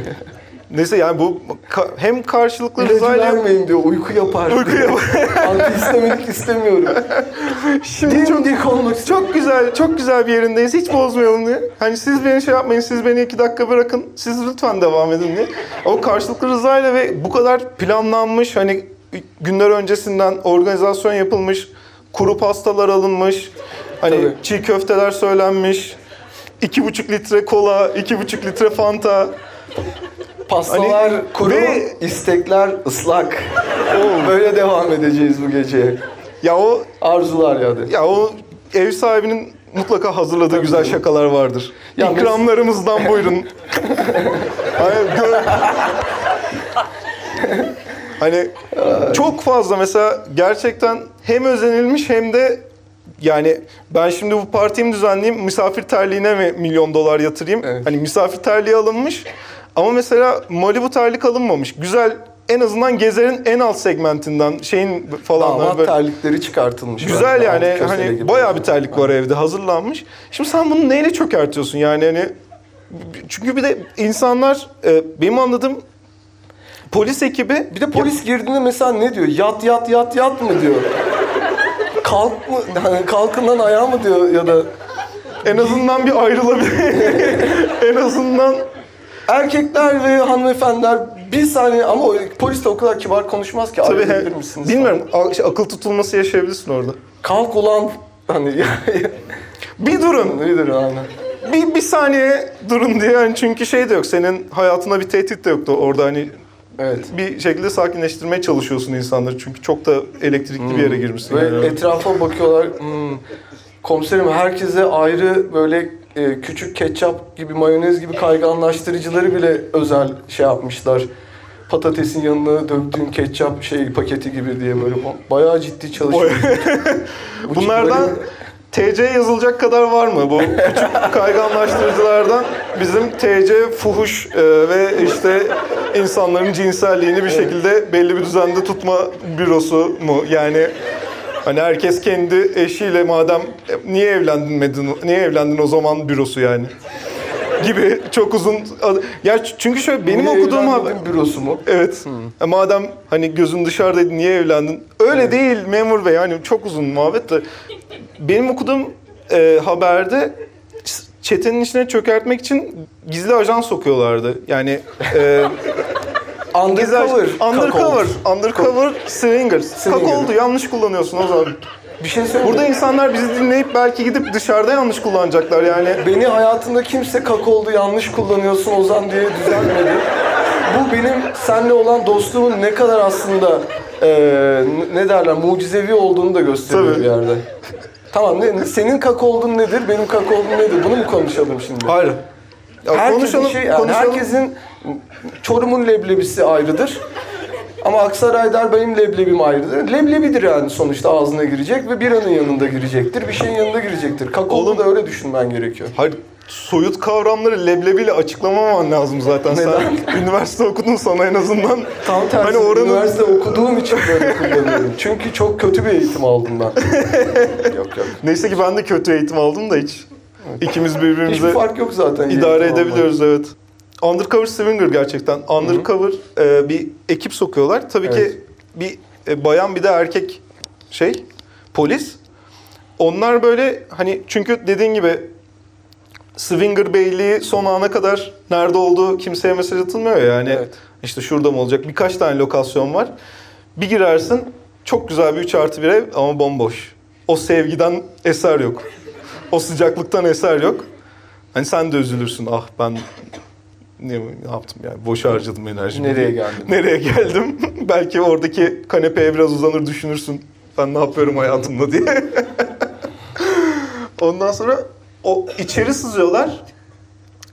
Neyse yani bu ka- hem karşılıklı
İlacı
rızayla
vermeyin diyor. Uyku yapar.
Uyku yapar.
Antihistaminlik istemiyorum.
Şimdi çok,
Dimdik olmak
çok güzel, çok güzel bir yerindeyiz. Hiç bozmayalım diye. Hani siz beni şey yapmayın, siz beni iki dakika bırakın. Siz lütfen devam edin diye. O karşılıklı rızayla ve bu kadar planlanmış hani günler öncesinden organizasyon yapılmış, kuru pastalar alınmış, hani
Tabii.
çiğ köfteler söylenmiş, iki buçuk litre kola, iki buçuk litre fanta.
Pastalar
Hani-
kuru,
ve-
istekler ıslak. Böyle devam edeceğiz bu gece.
Ya o
Arzular yani.
Ya o ev sahibinin mutlaka hazırladığı
Tabii
güzel
canım.
şakalar vardır.
Ya
İkramlarımızdan buyurun. Hayır, gö- hani çok fazla mesela gerçekten hem özenilmiş hem de yani ben şimdi bu partiyi mi düzenleyeyim, misafir terliğine mi milyon dolar yatırayım?
Evet.
Hani misafir terliği alınmış ama mesela Malibu terlik alınmamış. Güzel en azından gezerin en alt segmentinden şeyin falan
Damat
böyle-
terlikleri çıkartılmış.
Güzel yani
kösele
hani bayağı bir terlik var evde hazırlanmış. Şimdi sen bunu neyle çökertiyorsun yani hani çünkü bir de insanlar e, benim anladığım polis ekibi
Bir de polis girdiğinde mesela ne diyor? Yat yat yat yat mı diyor? Kalk mı? Hani kalkından ayağa mı diyor ya da
en azından bir ayrılabilir. en azından
erkekler ve hanımefendiler bir saniye ama o, polis de o kadar kibar konuşmaz ki
tabii he-
misiniz?
bilmiyorum şey, akıl tutulması yaşayabilirsin orada.
Kalk ulan hani
Bir durun.
nedir aynen.
Bir, bir saniye durun diye yani çünkü şey de yok. Senin hayatına bir tehdit de yoktu orada hani
Evet.
bir şekilde sakinleştirmeye çalışıyorsun insanları. Çünkü çok da elektrikli bir yere girmişsin.
Ve
yani.
etrafa bakıyorlar. Hmm, komiserim herkese ayrı böyle e, küçük ketçap gibi mayonez gibi kayganlaştırıcıları bile özel şey yapmışlar. Patatesin yanına döktüğün ketçap şey paketi gibi diye böyle bayağı ciddi çalışıyor. Bu
Bunlardan
çiplerin-
TC yazılacak kadar var mı? Bu küçük kayganlaştırıcılardan bizim TC fuhuş e, ve işte insanların cinselliğini bir şekilde belli bir düzende tutma bürosu mu? Yani hani herkes kendi eşiyle madem e, niye evlenmedin niye evlendin o zaman bürosu yani gibi çok uzun ya çünkü şöyle benim
Niye
okuduğum haber
bürosu mu?
Evet. E, Madem hani gözün dışarıdaydı niye evlendin? Öyle değil memur bey. Hani çok uzun muhabbet de. Benim okuduğum e, haberde çetenin içine çökertmek için gizli ajan sokuyorlardı. Yani e,
Undercover.
undercover, undercover swingers.
Swinger.
Kak oldu yanlış kullanıyorsun o zaman.
Bir şey söyleyeyim
Burada insanlar bizi dinleyip belki gidip dışarıda yanlış kullanacaklar yani.
Beni hayatında kimse kakaoldu yanlış kullanıyorsun Ozan diye düzeltmedi. Bu benim seninle olan dostluğumun ne kadar aslında eee, ne derler mucizevi olduğunu da gösteriyor
Tabii.
bir yerde. Tamam ne, senin kakaoldun nedir, benim kakaoldum nedir? Bunu mu konuşalım şimdi?
Hayır. Ya
Herkesin
konuşalım,
şey, yani
konuşalım.
herkesin Çorum'un leblebisi ayrıdır. Ama Aksaray'da benim leblebim ayrıdır. Leblebidir yani sonuçta ağzına girecek ve biranın yanında girecektir. Bir şeyin yanında girecektir. Kakaolu da öyle düşünmen gerekiyor.
Hayır, soyut kavramları leblebiyle açıklamaman lazım zaten. Sen üniversite okudun sana en azından.
Tam tersi
Hani oranın
üniversite okuduğum için böyle kullanıyorum. Çünkü çok kötü bir eğitim aldım ben. yok yok.
neyse ki ben de kötü eğitim aldım da hiç. İkimiz
Hiçbir
birbirimize
fark yok zaten.
idare edebiliyoruz evet. Undercover Swinger gerçekten. Undercover e, bir ekip sokuyorlar. Tabii
Evet.
ki bir e, bayan bir de erkek şey polis. Onlar böyle hani çünkü dediğin gibi Swinger Beyliği son ana kadar nerede olduğu kimseye mesaj atılmıyor ya yani.
Evet.
İşte şurada mı olacak? Birkaç tane lokasyon var. Bir girersin çok güzel bir 3 artı bir ev ama bomboş. o sevgiden eser yok. O sıcaklıktan eser yok. Hani sen de üzülürsün. Ah ben ne, ne yaptım yani? Boş harcadım enerjimi.
Nereye geldin?
Nereye geldim? Belki oradaki kanepeye biraz uzanır düşünürsün. Ben ne yapıyorum hayatımda diye. Ondan sonra o içeri sızıyorlar.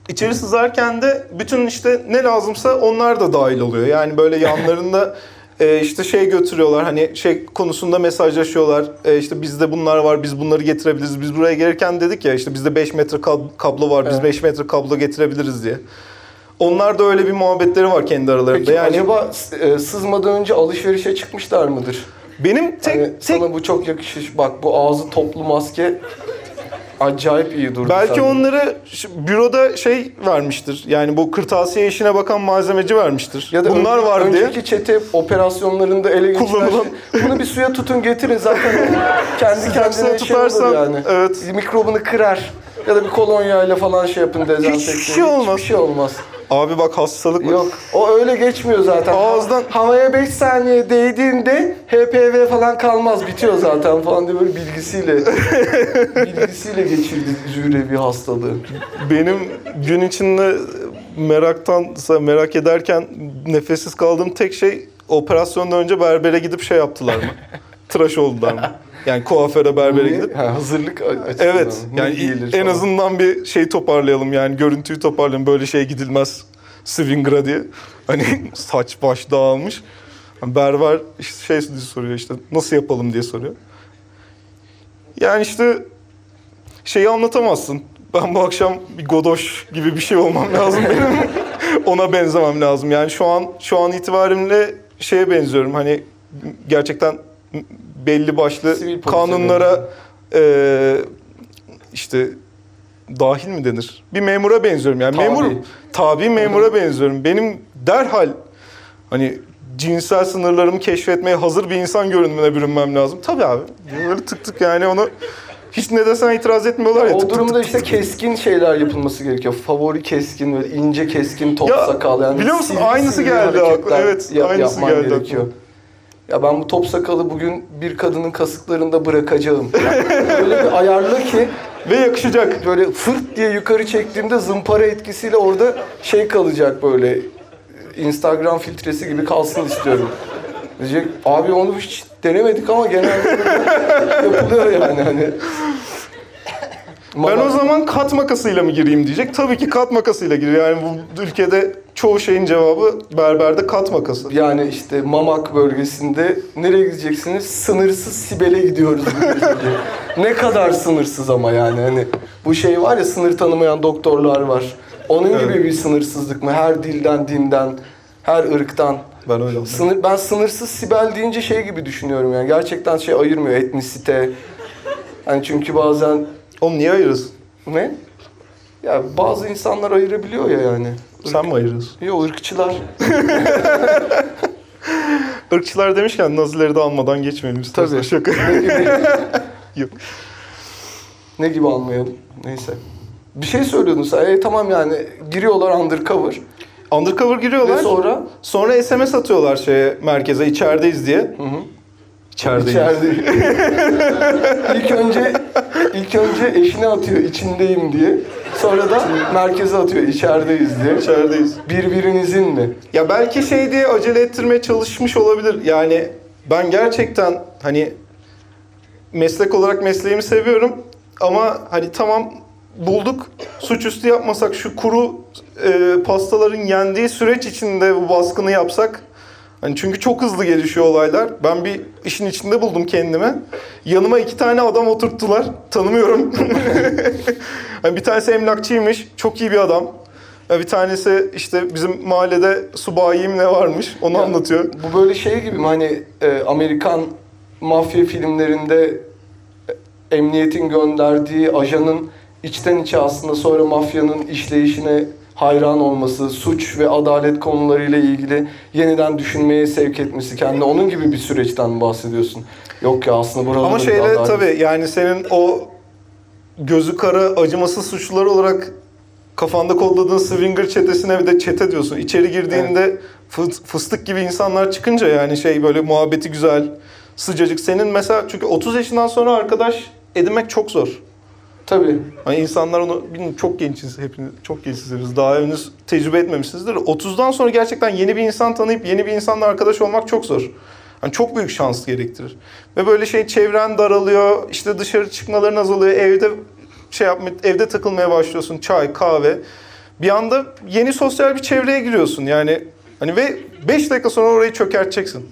İçeri sızarken de bütün işte ne lazımsa onlar da dahil oluyor. Yani böyle yanlarında e, işte şey götürüyorlar hani şey konusunda mesajlaşıyorlar. E, işte bizde bunlar var biz bunları getirebiliriz. Biz buraya gelirken dedik ya işte bizde 5 metre kab- kablo var biz
Evet.
5 metre kablo getirebiliriz diye. Onlar da öyle bir muhabbetleri var kendi aralarında.
Peki
yani
acaba e, sızmadan önce alışverişe çıkmışlar mıdır?
benim tek
Hani
tek
sana bu çok yakışır. Bak bu ağzı toplu maske acayip iyi durdu.
Belki
sende.
onları büroda şey vermiştir. Yani bu kırtasiye işine bakan malzemeci vermiştir.
ya da
Bunlar
önce-
var diye.
önceki çete operasyonlarında ele geçiren
Kullanılan-
şey, bunu bir suya tutun getirin zaten kendi
Sıcak
kendine şey olur
tutarsan,
yani.
evet.
Mikrobunu kırar. Ya da bir kolonya ile falan şey yapın dezenfekte.
şey olmaz.
Hiçbir şey olmaz.
Abi bak hastalık var.
Yok. O öyle geçmiyor zaten.
Ağızdan-
Havaya 5 saniye değdiğinde HPV falan kalmaz. Bitiyor zaten falan diye böyle bilgisiyle bilgisiyle geçirdi zührevi hastalığı.
Benim gün içinde meraktan merak ederken nefessiz kaldığım tek şey operasyondan önce berbere gidip şey yaptılar mı? Tıraş oldular mı? Yani kuaföre berbere gidip
Ha, hazırlık açısından.
Evet. Yani en
falan.
azından bir şey toparlayalım yani görüntüyü toparlayalım. Böyle şey gidilmez swinger'a diye. Hani saç baş dağılmış. Berber işte şey soruyor işte nasıl yapalım diye soruyor. Yani işte şeyi anlatamazsın. Ben bu akşam bir godoş gibi bir şey olmam lazım benim. Ona benzemem lazım. Yani şu an şu an itibariyle şeye benziyorum. Hani gerçekten belli başlı
Sivil polise
kanunlara e, işte dahil mi denir? Bir memura benziyorum yani.
Tabi.
Memur tabi memura benziyorum. Benim derhal hani cinsel sınırlarımı keşfetmeye hazır bir insan görünümüne bürünmem lazım. Tabii abi. Böyle tık tık yani onu hiç ne desen itiraz etmiyorlar ya.
O
tık
durumda
tık
işte
tık.
keskin şeyler yapılması gerekiyor. Favori keskin böyle ince keskin top
Ya,
sakal yani.
biliyor musun? Aynısı geldi aklıma. Evet, aynısı geldi
gerekiyor.
aklıma.
Ya ben bu top sakalı bugün bir kadının kasıklarında bırakacağım. Yani öyle bir ayarla ki
Ve yakışacak.
böyle fırt diye yukarı çektiğimde zımpara etkisiyle orada şey kalacak böyle Instagram filtresi gibi kalsın istiyorum. Diyecek abi onu hiç denemedik ama genelde yapılıyor yani hani.
Ben o zaman kat makasıyla mı gireyim diyecek. Tabii ki kat makasıyla giriyor. Yani bu ülkede çoğu şeyin cevabı berberde kat makası.
Yani işte Mamak bölgesinde nereye gideceksiniz? Sınırsız Sibel'e gidiyoruz. ne kadar sınırsız ama yani hani bu şey var ya sınır tanımayan doktorlar var. Onun gibi
Evet.
bir sınırsızlık mı? Her dilden, dinden, her ırktan.
Ben öyle.
Sınır, ben sınırsız Sibel deyince şey gibi düşünüyorum yani. Gerçekten şey ayırmıyor etnisite. Hani çünkü bazen
Oğlum niye ayırırsın?
ne? Ya bazı insanlar ayırabiliyor ya yani.
Sen mi ayırıyorsun?
Yok ırkçılar.
Irkçılar demişken Nazileri de almadan geçmeyelim istersen.
Tabii.
Şaka. Yok.
Ne gibi almayalım? Neyse. Bir şey söylüyordun sen. E, tamam yani giriyorlar undercover.
Undercover giriyorlar.
Ve sonra
Sonra SMS atıyorlar şeye merkeze içerideyiz diye.
Hı hı.
İçerideyiz.
içeride. ilk önce ilk önce eşine atıyor içindeyim diye. Sonra da merkeze atıyor içerideyiz diye.
İçerideyiz.
Birbirinizin mi?
Ya belki şey diye acele ettirmeye çalışmış olabilir. Yani ben gerçekten hani meslek olarak mesleğimi seviyorum ama hani tamam bulduk suçüstü yapmasak şu kuru e, pastaların yendiği süreç içinde bu baskını yapsak Hani çünkü çok hızlı gelişiyor olaylar. Ben bir işin içinde buldum kendimi. Yanıma iki tane adam oturttular. Tanımıyorum. hani bir tanesi emlakçıymış. Çok iyi bir adam. Bir tanesi işte bizim mahallede subayim ne varmış. Onu
Ya,
anlatıyor.
Bu böyle şey gibi mi hani e, Amerikan mafya filmlerinde e, emniyetin gönderdiği ajanın içten içe aslında sonra mafyanın işleyişine hayran olması, suç ve adalet konularıyla ilgili yeniden düşünmeye sevk etmesi kendini onun gibi bir süreçten bahsediyorsun. Yok ya aslında burada
Ama şeyle
adalet-
tabii yani senin o gözü kara acımasız suçlular olarak kafanda kodladığın swinger çetesine bir de çete diyorsun. İçeri girdiğinde fı- fıstık gibi insanlar çıkınca yani şey böyle muhabbeti güzel, sıcacık. Senin mesela çünkü 30 yaşından sonra arkadaş edinmek çok zor.
Tabii.
Hani insanlar onu bilmiyorum, çok gençsiniz hepiniz çok gençsiniz daha henüz tecrübe etmemişsinizdir. 30'dan sonra gerçekten yeni bir insan tanıyıp yeni bir insanla arkadaş olmak çok zor. Hani çok büyük şans gerektirir. Ve böyle şey çevren daralıyor, işte dışarı çıkmaların azalıyor, evde şey yapma, evde takılmaya başlıyorsun, çay, kahve. Bir anda yeni sosyal bir çevreye giriyorsun yani. Hani ve 5 dakika sonra orayı çökerteceksin.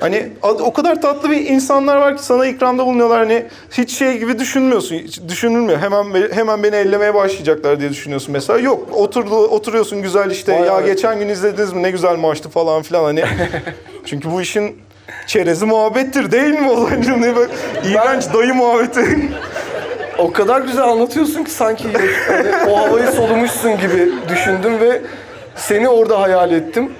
Hani o kadar tatlı bir insanlar var ki sana ikramda bulunuyorlar hani hiç şey gibi düşünmüyorsun. Hiç düşünülmüyor. Hemen hemen beni ellemeye başlayacaklar diye düşünüyorsun mesela. Yok. Oturdu oturuyorsun güzel işte.
Vay
ya
vay.
geçen gün izlediniz mi? Ne güzel maçtı falan filan hani. Çünkü bu işin çerezi muhabbettir değil mi Ozan'cığım? Ne böyle iğrenç dayı muhabbeti.
O kadar güzel anlatıyorsun ki sanki hani o havayı solumuşsun gibi düşündüm ve seni orada hayal ettim.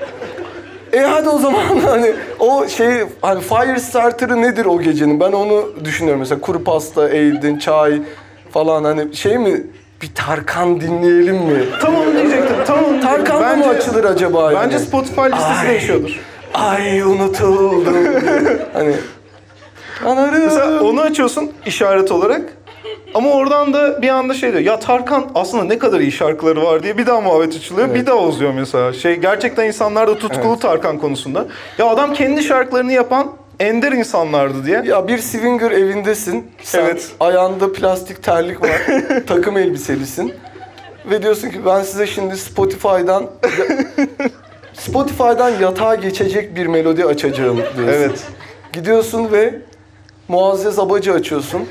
E hadi o zaman hani o şey hani fire starter'ı nedir o gecenin? Ben onu düşünüyorum mesela kuru pasta eğildin, çay falan hani şey mi bir Tarkan dinleyelim mi?
Tam onu diyecektim. Tam onu
Tarkan'la mı
Bence-
açılır acaba yani?
Bence Spotify listesi
Ay.
değişiyordur.
Ay unutuldum. hani Anarım.
Mesela onu açıyorsun işaret olarak. Ama oradan da bir anda şey diyor. Ya Tarkan aslında ne kadar iyi şarkıları var diye bir daha muhabbet açılıyor. Bir daha uzuyor mesela. Şey gerçekten insanlar da tutkulu Tarkan konusunda. Ya adam kendi şarkılarını yapan ender insanlardı diye.
Ya bir swinger evindesin. Sen
Evet.
ayağında plastik terlik var. takım elbiselisin. Ve diyorsun ki ben size şimdi Spotify'dan Spotify'dan yatağa geçecek bir melodi açacağım diyorsun.
Evet.
Gidiyorsun ve Muazzez Abacı açıyorsun.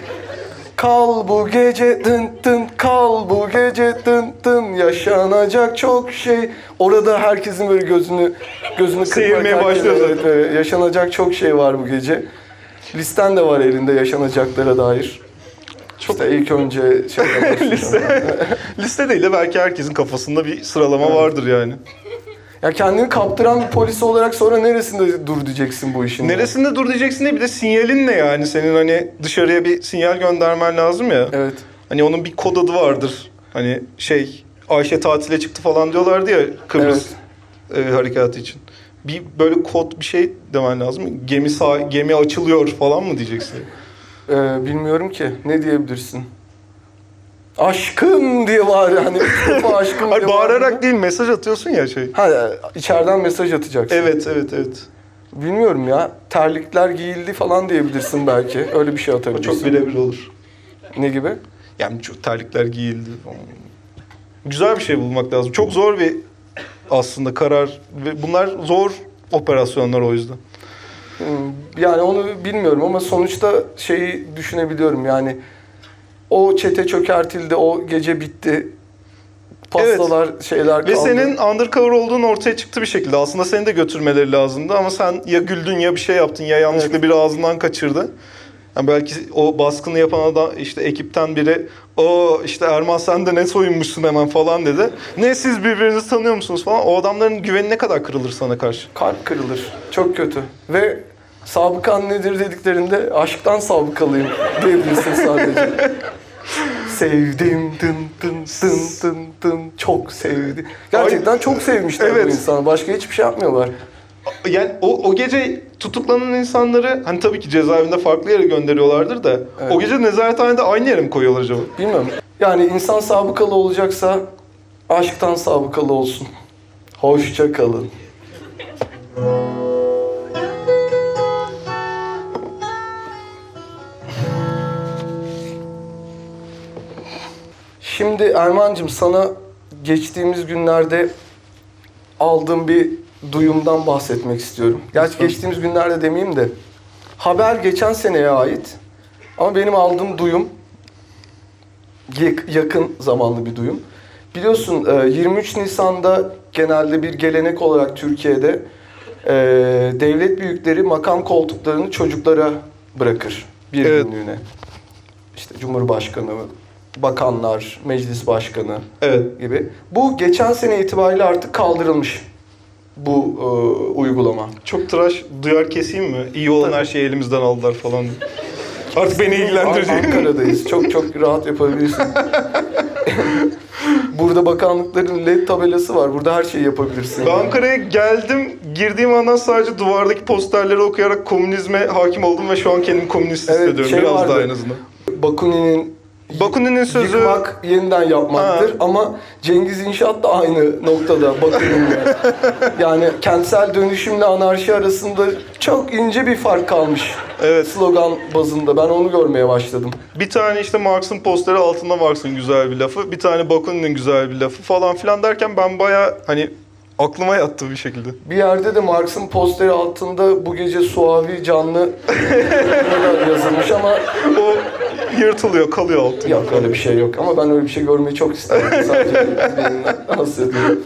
Kal bu gece dın dın kal bu gece dın dın yaşanacak çok şey. Orada herkesin böyle gözünü gözünü
Seyirmeye başlıyor zaten.
evet, evet, yaşanacak çok şey var bu gece. Listen de var elinde yaşanacaklara dair. Çok işte ilk önce şey
Liste. Liste değil de belki herkesin kafasında bir sıralama vardır yani.
Ya kendini kaptıran bir polis olarak sonra neresinde dur diyeceksin bu işin?
Neresinde dur diyeceksin de bir de sinyalin ne yani? Senin hani dışarıya bir sinyal göndermen lazım ya.
Evet.
Hani onun bir kod adı vardır. Hani şey Ayşe tatile çıktı falan diyorlardı ya Kıbrıs e, harekatı için. Bir böyle kod bir şey demen lazım. Gemi sağ, gemi açılıyor falan mı diyeceksin?
Ee, bilmiyorum ki. Ne diyebilirsin? Aşkım diye var hani defa aşkım
Hayır
diye
bağırarak
bağırdın.
değil mesaj atıyorsun ya şey.
Ha içeriden mesaj atacaksın.
Evet evet evet.
Bilmiyorum ya. Terlikler giyildi falan diyebilirsin belki. Öyle bir şey
O
atabilirsin.
çok birebir olur.
Ne gibi?
Yani çok terlikler giyildi. Güzel bir şey bulmak lazım. Çok zor bir aslında karar ve bunlar zor operasyonlar o yüzden.
Hmm, Yani onu bilmiyorum ama sonuçta şeyi düşünebiliyorum yani o çete çökertildi, o gece bitti. Pastalar, şeyler kaldı.
Ve senin undercover olduğun ortaya çıktı bir şekilde. Aslında seni de götürmeleri lazımdı ama sen ya güldün ya bir şey yaptın ya yanlışlıkla biri ağzından kaçırdı. Yani belki o baskını yapan adam işte ekipten biri o işte Erman sen de ne soyunmuşsun hemen falan dedi. Ne siz birbirinizi tanıyor musunuz falan. O adamların güveni ne kadar kırılır sana karşı.
Kalp kırılır. Çok kötü. Ve sabıkan nedir dediklerinde aşktan sabıkalıyım diyebilirsin sadece. Sevdim dın dın dın dın dın çok sevdim. Gerçekten çok sevmişler
Evet.
bu insanı. Başka hiçbir şey yapmıyorlar.
Yani o, o gece tutuklanan insanları hani tabii ki cezaevinde farklı yere gönderiyorlardır da
Evet.
o gece nezarethanede aynı yere mi koyuyorlar acaba?
Bilmiyorum. Yani insan sabıkalı olacaksa aşktan sabıkalı olsun. Hoşça kalın. Şimdi Erman'cığım sana geçtiğimiz günlerde aldığım bir duyumdan bahsetmek istiyorum. Gerçi geçtiğimiz günlerde demeyeyim de. Haber geçen seneye ait. Ama benim aldığım duyum yak- yakın zamanlı bir duyum. Biliyorsun e, 23 Nisan'da genelde bir gelenek olarak Türkiye'de e, devlet büyükleri makam koltuklarını çocuklara bırakır bir
Evet.
günlüğüne. İşte Cumhurbaşkanı, bakanlar, meclis başkanı
Evet.
gibi. Bu geçen sene itibariyle artık kaldırılmış bu e, uygulama.
Çok tıraş duyar keseyim mi? İyi olan her şeyi elimizden aldılar falan. Artık beni ilgilendirecek.
An- Ankara'dayız. Çok çok rahat yapabilirsin. Burada bakanlıkların led tabelası var. Burada her şeyi yapabilirsin.
Ben Ankara'ya geldim, girdiğim andan sadece duvardaki posterleri okuyarak komünizme hakim oldum ve şu an kendimi komünist
Evet,
hissediyorum
şey
biraz
vardı.
daha en azından.
Bakunin'in
Bakunin'in sözü
yıkmak, yeniden yapmaktır.
Ha.
Ama Cengiz İnşaat da aynı noktada Bakunin'le. yani kentsel dönüşümle anarşi arasında çok ince bir fark kalmış.
Evet.
Slogan bazında. Ben onu görmeye başladım.
bir tane işte Marx'ın posteri altında Marx'ın güzel bir lafı, bir tane Bakunin'in güzel bir lafı falan filan derken ben baya hani aklıma yattı bir şekilde.
Bir yerde de Marx'ın posteri altında bu gece suavi canlı yazılmış ama
O yırtılıyor, kalıyor altında.
yok öyle bir şey yok. Ama ben öyle bir şey görmeyi çok isterdim sadece zihnimden bahsediyorum.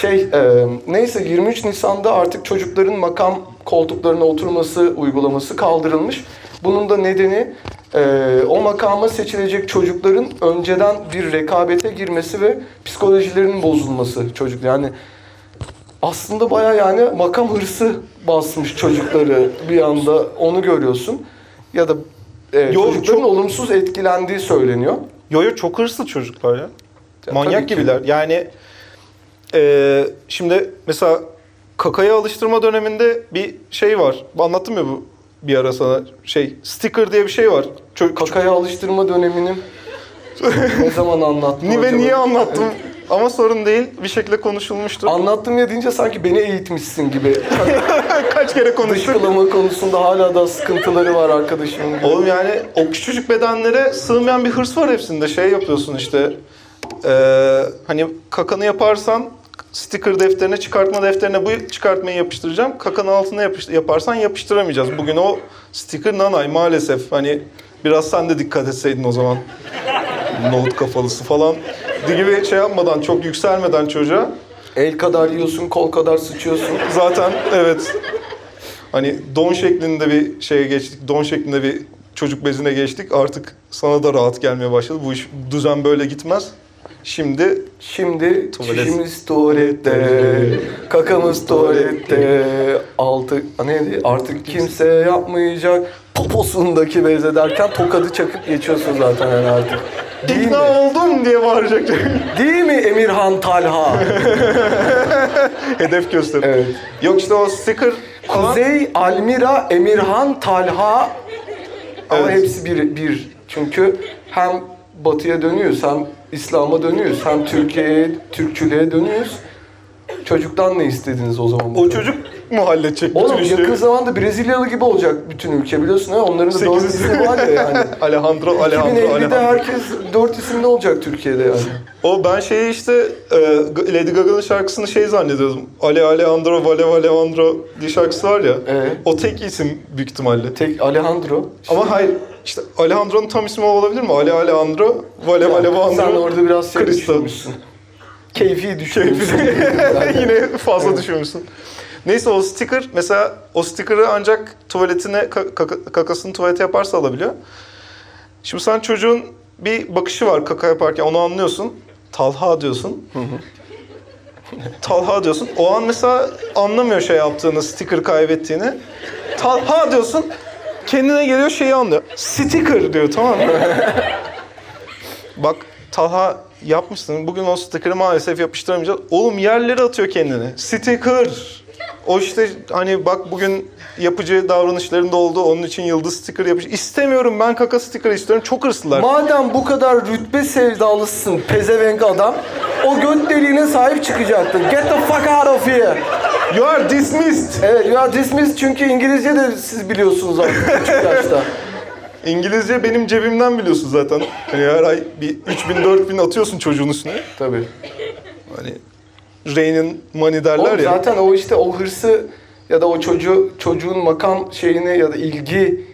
Şey, e, neyse 23 Nisan'da artık çocukların makam koltuklarına oturması uygulaması kaldırılmış. Bunun da nedeni e, o makama seçilecek çocukların önceden bir rekabete girmesi ve psikolojilerinin bozulması çocuk. Yani aslında baya yani makam hırsı basmış çocukları bir anda onu görüyorsun. Ya da e,
Yo,
çocukların
çok-
olumsuz etkilendiği söyleniyor.
Yo yo çok hırslı çocuklar ya.
Ya
Manyak
ki.
gibiler. Yani e, şimdi mesela kakaya alıştırma döneminde bir şey var. Anlattım ya bu bir ara sana şey sticker diye bir şey var. Çocuk,
Kakaya alıştırma dönemini ne zaman anlattın
Ni ve niye anlattım? Ama sorun değil. Bir şekilde konuşulmuştur.
Anlattım ya deyince sanki beni eğitmişsin gibi.
Kaç kere konuştuk.
Dışkılama konusunda hala da sıkıntıları var arkadaşımın. gibi.
Oğlum yani o küçücük bedenlere sığmayan bir hırs var hepsinde. Şey yapıyorsun işte. eee, hani kakanı yaparsan sticker defterine, çıkartma defterine bu çıkartmayı yapıştıracağım. Kakanın altına yapış- yaparsan yapıştıramayacağız. Bugün o sticker nanay maalesef. Hani biraz sen de dikkat etseydin o zaman. Nohut kafalısı falan gibi şey yapmadan, çok yükselmeden çocuğa.
El kadar yiyorsun, kol kadar sıçıyorsun.
Zaten evet. Hani don şeklinde bir şeye geçtik. Don şeklinde bir çocuk bezine geçtik. Artık sana da rahat gelmeye başladı. Bu iş düzen böyle gitmez. Şimdi
Şimdi
Tuvalet.
çişimiz tuvalette, kakamız tuvalette, altı neydi? Artık kimse yapmayacak. Poposundaki beze derken tokadı çakıp geçiyorsun zaten yani artık. Değil mi?
ikna oldum diye bağıracak.
Değil mi Emirhan Talha?
Hedef göster.
Evet.
Yok işte o sticker falan.
Kuzey Almira Emirhan Talha ama
Evet.
hepsi bir, bir. Çünkü hem batıya dönüyoruz hem İslam'a dönüyoruz hem Türkiye'ye, Türkçülüğe dönüyoruz. Çocuktan ne istediniz o zaman?
O çocuk mu halledecek bütün
Oğlum
işleri?
yakın zamanda Brezilyalı gibi olacak bütün ülke biliyorsun ha? Onların da
Sekiz
dört
isim.
ismi var ya yani.
Alejandro, Alejandro,
2050'de
Alejandro.
herkes dört isimli olacak Türkiye'de yani.
O ben şeyi işte e, Lady Gaga'nın şarkısını şey zannediyordum. Ale Alejandro, Vale Alejandro diye şarkısı var ya.
Evet.
O tek isim büyük ihtimalle.
Tek Alejandro.
Ama hayır işte Alejandro'nun tam ismi olabilir mi? Ale Alejandro, Vale Vale
Sen orada biraz şey
Krista.
düşünmüşsün. Keyfi düşünmüşsün.
Yine fazla düşüyormuşsun. Neyse o sticker mesela o sticker'ı ancak tuvaletine ka- kaka- kakasını tuvalete yaparsa alabiliyor. Şimdi sen çocuğun bir bakışı var kaka yaparken onu anlıyorsun. Talha diyorsun. Talha diyorsun. O an mesela anlamıyor şey yaptığını, sticker kaybettiğini. Talha diyorsun. Kendine geliyor şeyi anlıyor. Sticker diyor tamam mı? Bak Talha yapmışsın. Bugün o sticker'ı maalesef yapıştıramayacağız. Oğlum yerlere atıyor kendini. Sticker. O işte hani bak bugün yapıcı davranışlarında oldu. Onun için yıldız sticker yapış. İstemiyorum ben kaka sticker istiyorum. Çok hırslılar.
Madem bu kadar rütbe sevdalısın pezevenk adam, o göt deliğine sahip çıkacaktın. Get the fuck out of here.
you are dismissed.
Evet, you are dismissed çünkü İngilizce de siz biliyorsunuz artık küçük yaşta.
İngilizce benim cebimden biliyorsun zaten. Hani her ay bir 3000 4000 atıyorsun çocuğun üstüne.
Tabii.
Hani Rain'in money derler
Oğlum
ya.
zaten o işte o hırsı ya da o çocuğu çocuğun makam şeyini ya da ilgi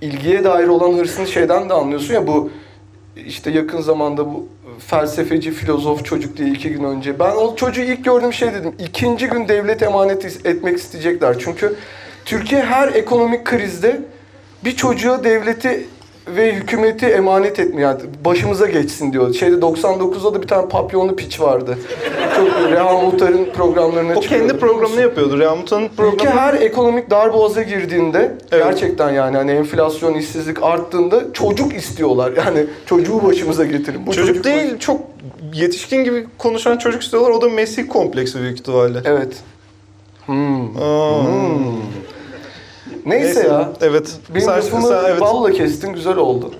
ilgiye dair olan hırsını şeyden de anlıyorsun ya bu işte yakın zamanda bu felsefeci filozof çocuk diye iki gün önce ben o çocuğu ilk gördüğüm şey dedim ikinci gün devlet emanet etmek isteyecekler çünkü Türkiye her ekonomik krizde bir çocuğa devleti ve hükümeti emanet etmiyor. Yani başımıza geçsin diyor. Şeyde 99'da da bir tane papyonlu piç vardı. Çok Reha Muhtar'ın programlarına
O
çıkıyordu,
kendi
biliyor musun?
programını yapıyordu. Rehmut'un
Ülke
programı.
her ekonomik darboğaza girdiğinde
Evet.
gerçekten yani hani enflasyon, işsizlik arttığında çocuk istiyorlar. Yani çocuğu başımıza getirin. Bu
Çocuk değil, çok yetişkin gibi konuşan çocuk istiyorlar. O da Mesih kompleksi büyük ihtimalle.
Evet.
Aa.
Neyse, ya.
Evet.
Benim
Sen-
lafımı
sen- evet.
balla kestin, güzel oldu.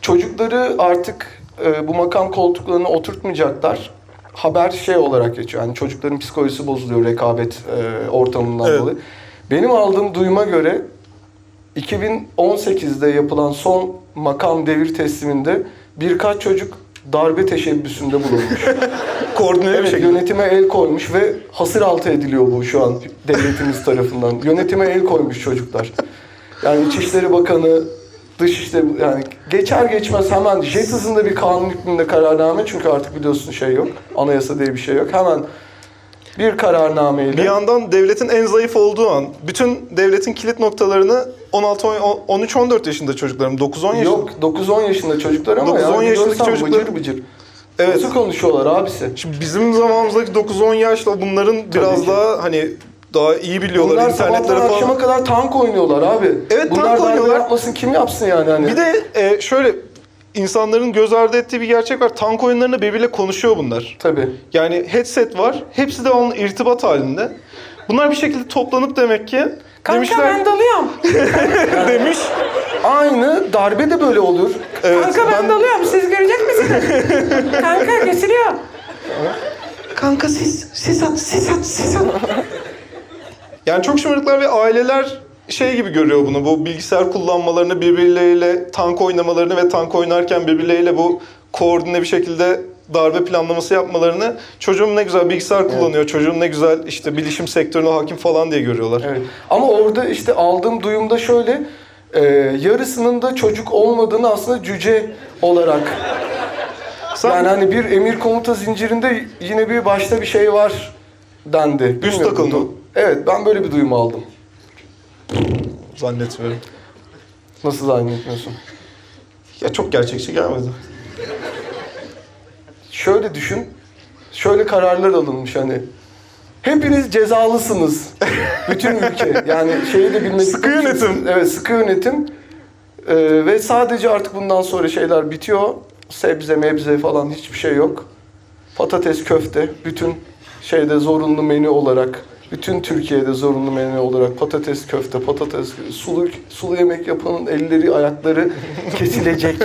Çocukları artık e, bu makam koltuklarına oturtmayacaklar. Haber şey olarak geçiyor. Yani çocukların psikolojisi bozuluyor rekabet e, ortamından
Evet.
dolayı. Benim aldığım duyuma göre 2018'de yapılan son makam devir tesliminde birkaç çocuk darbe teşebbüsünde bulunmuş.
Koordineli bir
Evet,
şekilde.
yönetime el koymuş ve hasır altı ediliyor bu şu an devletimiz tarafından. Yönetime el koymuş çocuklar. Yani İçişleri Bakanı, Dışişleri yani geçer geçmez hemen jet hızında bir kanun hükmünde kararname çünkü artık biliyorsun şey yok. Anayasa diye bir şey yok. Hemen bir kararnameyle
Bir yandan devletin en zayıf olduğu an, bütün devletin kilit noktalarını 16, 13-14 yaşında çocuklarım, 9-10 yaşında.
yok 9-10 yaşında çocuklar ama
9-10
yani
yaşındaki çocuklar-
bıcır bıcır.
Evet.
Nasıl konuşuyorlar abisi?
Şimdi bizim zamanımızdaki 9-10 yaşlı bunların biraz
ki.
daha hani daha iyi biliyorlar
Bunlar
internetlere falan.
akşama kadar tank oynuyorlar abi.
Evet,
Bunlar
tank oynuyorlar.
yapmasın kim yapsın yani hani.
Bir de e, şöyle insanların göz ardı ettiği bir gerçek var. Tank oyunlarında birbiriyle konuşuyor bunlar.
Tabii.
Yani headset var. Hepsi de onun irtibat halinde. Bunlar bir şekilde toplanıp demek ki
Kanka
demişler
ben dalıyorum.
demiş.
Aynı darbe de böyle olur.
Evet,
Kanka ben, dalıyorum. Siz görecek misiniz? Kanka kesiliyor.
Kanka siz siz at siz at siz at. yani çok şımarıklar ve aileler şey gibi görüyor bunu. Bu bilgisayar kullanmalarını birbirleriyle tank oynamalarını ve tank oynarken birbirleriyle bu koordine bir şekilde darbe planlaması yapmalarını çocuğum ne güzel bilgisayar kullanıyor, çocuğum ne güzel işte bilişim sektörüne hakim falan diye görüyorlar.
Evet. Ama orada işte aldığım duyumda şöyle e, yarısının da çocuk olmadığını aslında cüce olarak
Sen
yani hani bir emir komuta zincirinde yine bir başta bir şey var dendi. Bilmiyorum
takıldı.
bunu. Evet ben böyle bir duyum aldım.
zannetmiyorum.
Nasıl zannetmiyorsun?
Ya çok gerçekçi gelmedi.
Şöyle düşün. Şöyle kararlar alınmış hani. Hepiniz cezalısınız. Bütün ülke. Yani şeyi de bilmek
Sıkı yönetim.
Evet sıkı yönetim. Ee, ve sadece artık bundan sonra şeyler bitiyor. Sebze mebze falan hiçbir şey yok. Patates köfte bütün şeyde zorunlu menü olarak bütün Türkiye'de zorunlu menü olarak patates köfte, patates sulu sulu yemek yapanın elleri, ayakları kesilecek.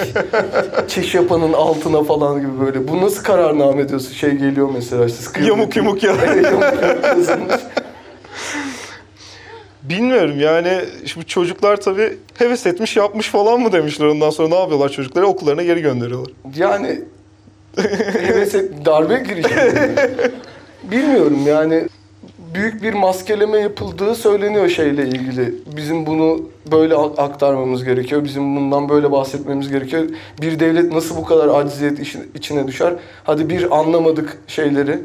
Çiş yapanın altına falan gibi böyle. Bu nasıl kararname diyorsun? Şey geliyor mesela işte sıkı
Yamuk yumuk ya.
yamuk yazılmış.
Bilmiyorum yani şu çocuklar tabii heves etmiş yapmış falan mı demişler ondan sonra ne yapıyorlar çocukları okullarına geri gönderiyorlar.
Yani heves et- darbe girişimi. Bilmiyorum yani büyük bir maskeleme yapıldığı söyleniyor şeyle ilgili. Bizim bunu böyle aktarmamız gerekiyor. Bizim bundan böyle bahsetmemiz gerekiyor. Bir devlet nasıl bu kadar acziyet işin- içine düşer? Hadi bir anlamadık şeyleri,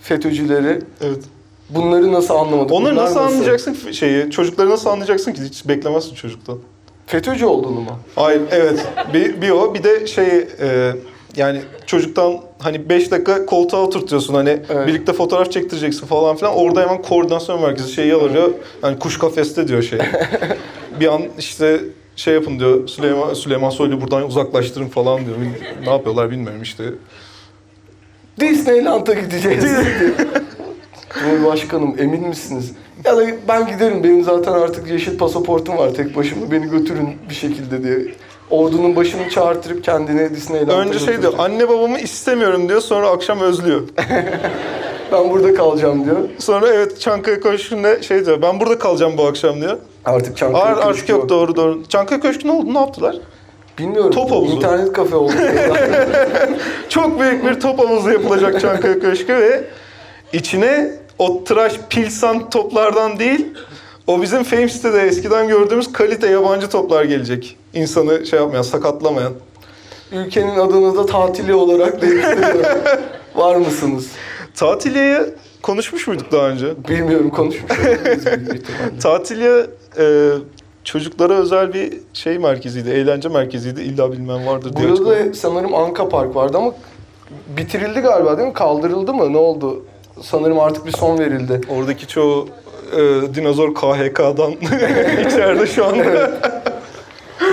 FETÖ'cüleri.
Evet.
Bunları nasıl anlamadık?
Onları
Bunlar
nasıl anlayacaksın şeyi? Çocukları nasıl anlayacaksın ki? Hiç beklemezsin çocuktan.
FETÖ'cü olduğunu mu?
Hayır, evet. Bir, bir o, bir de şey e, yani çocuktan hani 5 dakika koltuğa oturtuyorsun hani
Evet.
birlikte fotoğraf çektireceksin falan filan. Orada hemen koordinasyon merkezi şeyi alıyor. Hani kuş kafeste diyor şey. bir an işte şey yapın diyor Süleyman Süleyman Soylu buradan uzaklaştırın falan diyor. Ne yapıyorlar bilmiyorum işte.
Disneyland'a gideceğiz. Cumhurbaşkanım emin misiniz? Ya da ben giderim benim zaten artık yeşil pasaportum var tek başıma beni götürün bir şekilde diye. Ordunun başını çağırtırıp kendine Disneyland'a
Önce şey diyor
götürecek.
anne babamı istemiyorum diyor sonra akşam özlüyor.
Ben burada kalacağım diyor.
Sonra evet Çankaya Köşkü'nde şey diyor ben burada kalacağım bu akşam diyor.
Artık Çankaya
Ar- artık
Köşkü
yok doğru doğru. Çankaya Köşkü ne oldu ne yaptılar?
Bilmiyorum.
Top havuzu.
İnternet kafe oldu.
Çok büyük bir top havuzu yapılacak Çankaya Köşkü ve içine o tıraş pilsan toplardan değil o bizim Fame sitede eskiden gördüğümüz kalite yabancı toplar gelecek. İnsanı şey yapmayan, sakatlamayan.
Ülkenin adını da tatili olarak değiştiriyorum. Var mısınız?
Tatiliye'ye konuşmuş muyduk daha önce?
Bilmiyorum konuşmuş.
Tatiliye e, çocuklara özel bir şey merkeziydi, eğlence merkeziydi. İlla bilmem vardır diye.
Burada
açıkladım.
sanırım Anka Park vardı ama bitirildi galiba değil mi? Kaldırıldı mı? Ne oldu? Sanırım artık bir son verildi.
Oradaki çoğu e, dinozor KHK'dan içeride şu anda.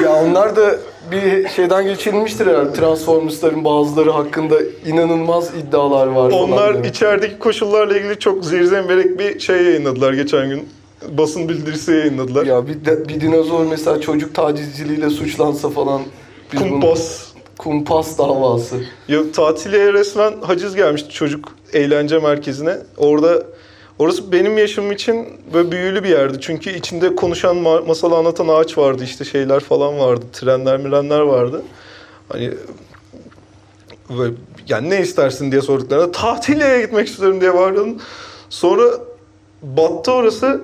Ya onlar da bir şeyden geçirilmiştir herhalde. Transformers'ların bazıları hakkında inanılmaz iddialar var. falan
Onlar
demek.
içerideki koşullarla ilgili çok zirzemberek bir şey yayınladılar geçen gün. Basın bildirisi yayınladılar.
Ya bir, de- bir dinozor mesela çocuk tacizciliğiyle suçlansa falan. biz bunu-
Kumpas.
Kumpas davası.
Ya, tatile resmen haciz gelmişti çocuk eğlence merkezine. Orada orası benim yaşım için böyle büyülü bir yerdi. Çünkü içinde konuşan ma- masal anlatan ağaç vardı işte şeyler falan vardı. Trenler mirenler vardı. Hani böyle, yani ne istersin diye sorduklarında tatile gitmek istiyorum diye bağırıyordum. Sonra battı orası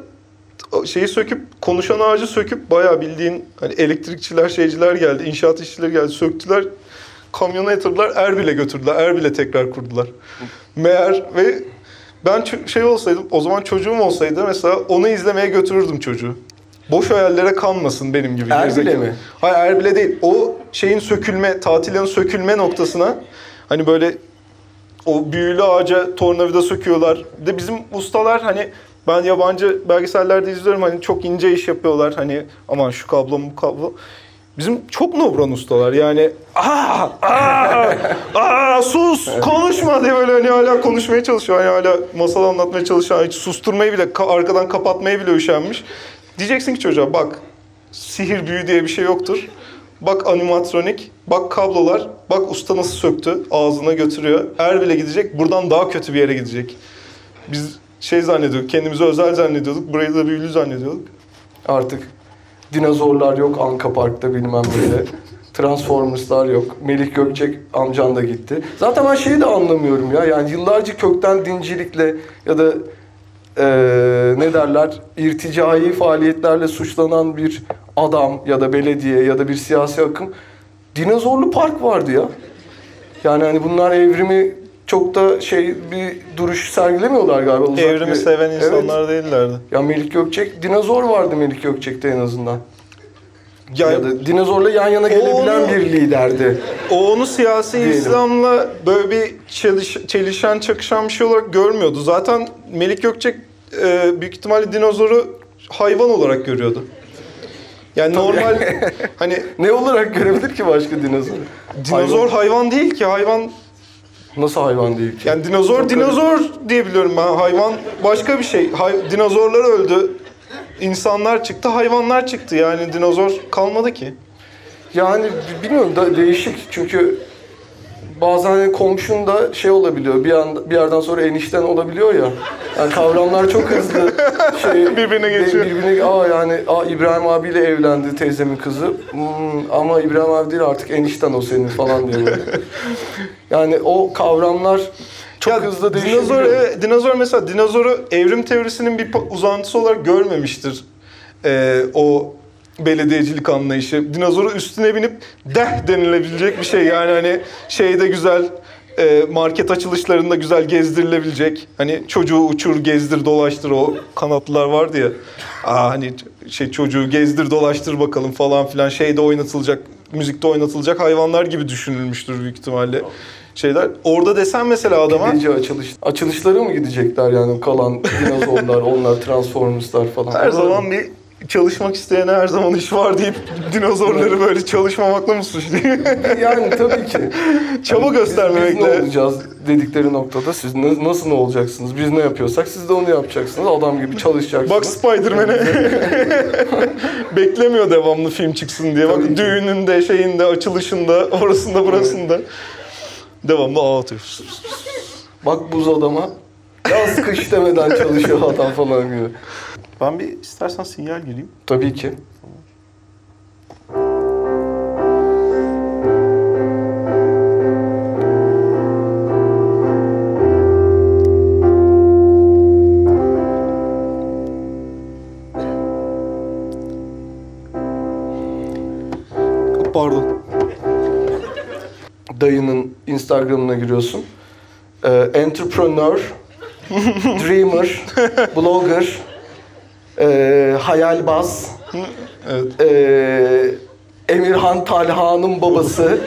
şeyi söküp konuşan ağacı söküp bayağı bildiğin hani elektrikçiler şeyciler geldi inşaat işçileri geldi söktüler kamyona yatırdılar Erbil'e götürdüler Erbil'e tekrar kurdular. Meğer ve ben şey olsaydım o zaman çocuğum olsaydı mesela onu izlemeye götürürdüm çocuğu. Boş hayallere kanmasın benim gibi.
Erbil'e mi?
Hayır Erbil'e değil. O şeyin sökülme, tatilin sökülme noktasına hani böyle o büyülü ağaca tornavida söküyorlar. Bir de bizim ustalar hani ben yabancı belgesellerde izliyorum hani çok ince iş yapıyorlar hani aman şu kablo bu kablo. Bizim çok nobran ustalar yani aa aa aa sus konuşma diye böyle hani hala konuşmaya çalışıyor hani hala masal anlatmaya çalışan hiç susturmayı bile ka- arkadan kapatmayı bile üşenmiş. Diyeceksin ki çocuğa bak sihir büyü diye bir şey yoktur. Bak animatronik, bak kablolar, bak usta nasıl söktü, ağzına götürüyor. Erbil'e gidecek, buradan daha kötü bir yere gidecek. Biz şey zannediyorduk, kendimizi özel zannediyorduk, burayı da büyülü zannediyorduk.
Artık dinozorlar yok Anka Park'ta bilmem böyle. Transformers'lar yok. Melih Gökçek amcan da gitti. Zaten ben şeyi de anlamıyorum ya. Yani yıllarca kökten dincilikle ya da eee, ne derler irticai faaliyetlerle suçlanan bir adam ya da belediye ya da bir siyasi akım dinozorlu park vardı ya. Yani hani bunlar evrimi çok da şey bir duruş sergilemiyorlar galiba. Uzak
Evrimi
bir-
seven
Evet.
insanlar değillerdi.
Ya Melik Gökçek, dinozor vardı Melik Gökçek'te en azından.
Ya,
Ya da dinozorla yan yana gelebilen
onu-
bir liderdi.
o onu siyasi
Diyelim.
İslam'la böyle bir çeliş- çelişen, çakışan bir şey olarak görmüyordu. Zaten Melik Gökçek e, büyük ihtimalle dinozoru hayvan olarak görüyordu. Yani normal hani
Ne olarak görebilir ki başka dinozor?
dinozor
Hayvan.
hayvan değil ki hayvan
Nasıl hayvan değil ki?
Yani dinozor
Çok
dinozor diye biliyorum ben. Hayvan başka bir şey. Hay- dinozorlar öldü. İnsanlar çıktı, hayvanlar çıktı. Yani dinozor kalmadı ki.
Yani bilmiyorum da değişik çünkü bazen hani komşun da şey olabiliyor bir an bir yerden sonra enişten olabiliyor ya. Yani kavramlar çok hızlı şey
Birbirine geçiyor.
Birbirine aa yani aa İbrahim abiyle evlendi teyzemin kızı. Hmm, ama İbrahim abi değil artık enişten o senin falan diyor. Yani o kavramlar çok
Ya
hızlı
dinozor,
değişebiliyor.
evet, dinozor mesela dinozoru evrim teorisinin bir uzantısı olarak görmemiştir. Ee, o belediyecilik anlayışı. Dinozoru üstüne binip deh denilebilecek bir şey. Yani hani şeyde güzel e, market açılışlarında güzel gezdirilebilecek. Hani çocuğu uçur, gezdir, dolaştır o kanatlılar vardı ya. Aa hani şey çocuğu gezdir, dolaştır bakalım falan filan şeyde oynatılacak, müzikte oynatılacak hayvanlar gibi düşünülmüştür büyük ihtimalle şeyler. Orada desen mesela adama
Gece açılış. Açılışlara mı gidecekler yani kalan dinozorlar, onlar Transformers'lar falan.
her zaman bir çalışmak isteyene her zaman iş var deyip dinozorları böyle çalışmamakla mı suçluyor?
Yani tabii ki.
Çaba
Yani biz- Biz,
göstermemekle.
ne olacağız dedikleri noktada siz ne- nasıl ne olacaksınız? Biz ne yapıyorsak siz de onu yapacaksınız. Adam gibi çalışacaksınız.
Bak Spider-Man'e beklemiyor devamlı film çıksın diye. Bak
Tabii ki.
düğününde, şeyinde, açılışında, orasında, burasında. Devamlı ağ atıyor.
Bak buz adama. Yaz kış demeden çalışıyor adam falan gibi.
Ben bir istersen sinyal gireyim.
Tabii ki.
Pardon.
Dayının Instagram'ına giriyorsun. Ee, entrepreneur, dreamer, blogger, e, hayalbaz,
Evet.
e, Emirhan Talha'nın babası,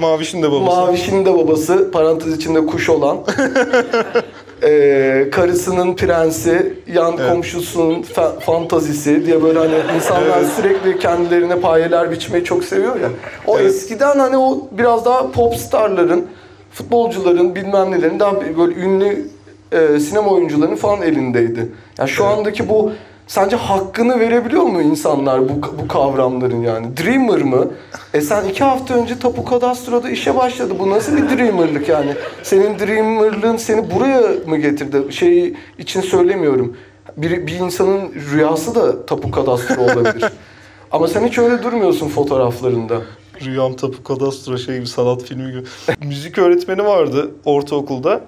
Maviş'in de babası.
Maviş'in de babası, parantez içinde kuş olan. e, karısının prensi, yan
Evet.
komşusunun fa- fantazisi diye böyle hani insanlar
Evet.
sürekli kendilerine payeler biçmeyi çok seviyor ya. O
Evet.
eskiden hani o biraz daha pop starların, futbolcuların bilmem nelerin daha böyle ünlü e, sinema oyuncularının falan elindeydi. Yani şu andaki bu sence hakkını verebiliyor mu insanlar bu bu kavramların yani? Dreamer mı? E sen iki hafta önce Tapu Kadastro'da işe başladı. Bu nasıl bir dreamerlık yani? Senin dreamerlığın seni buraya mı getirdi? Şey için söylemiyorum. Bir, bir insanın rüyası da Tapu Kadastro olabilir. Ama sen hiç öyle durmuyorsun fotoğraflarında.
Rüyam Tapu Kadastro şey bir sanat filmi gibi. Müzik öğretmeni vardı ortaokulda.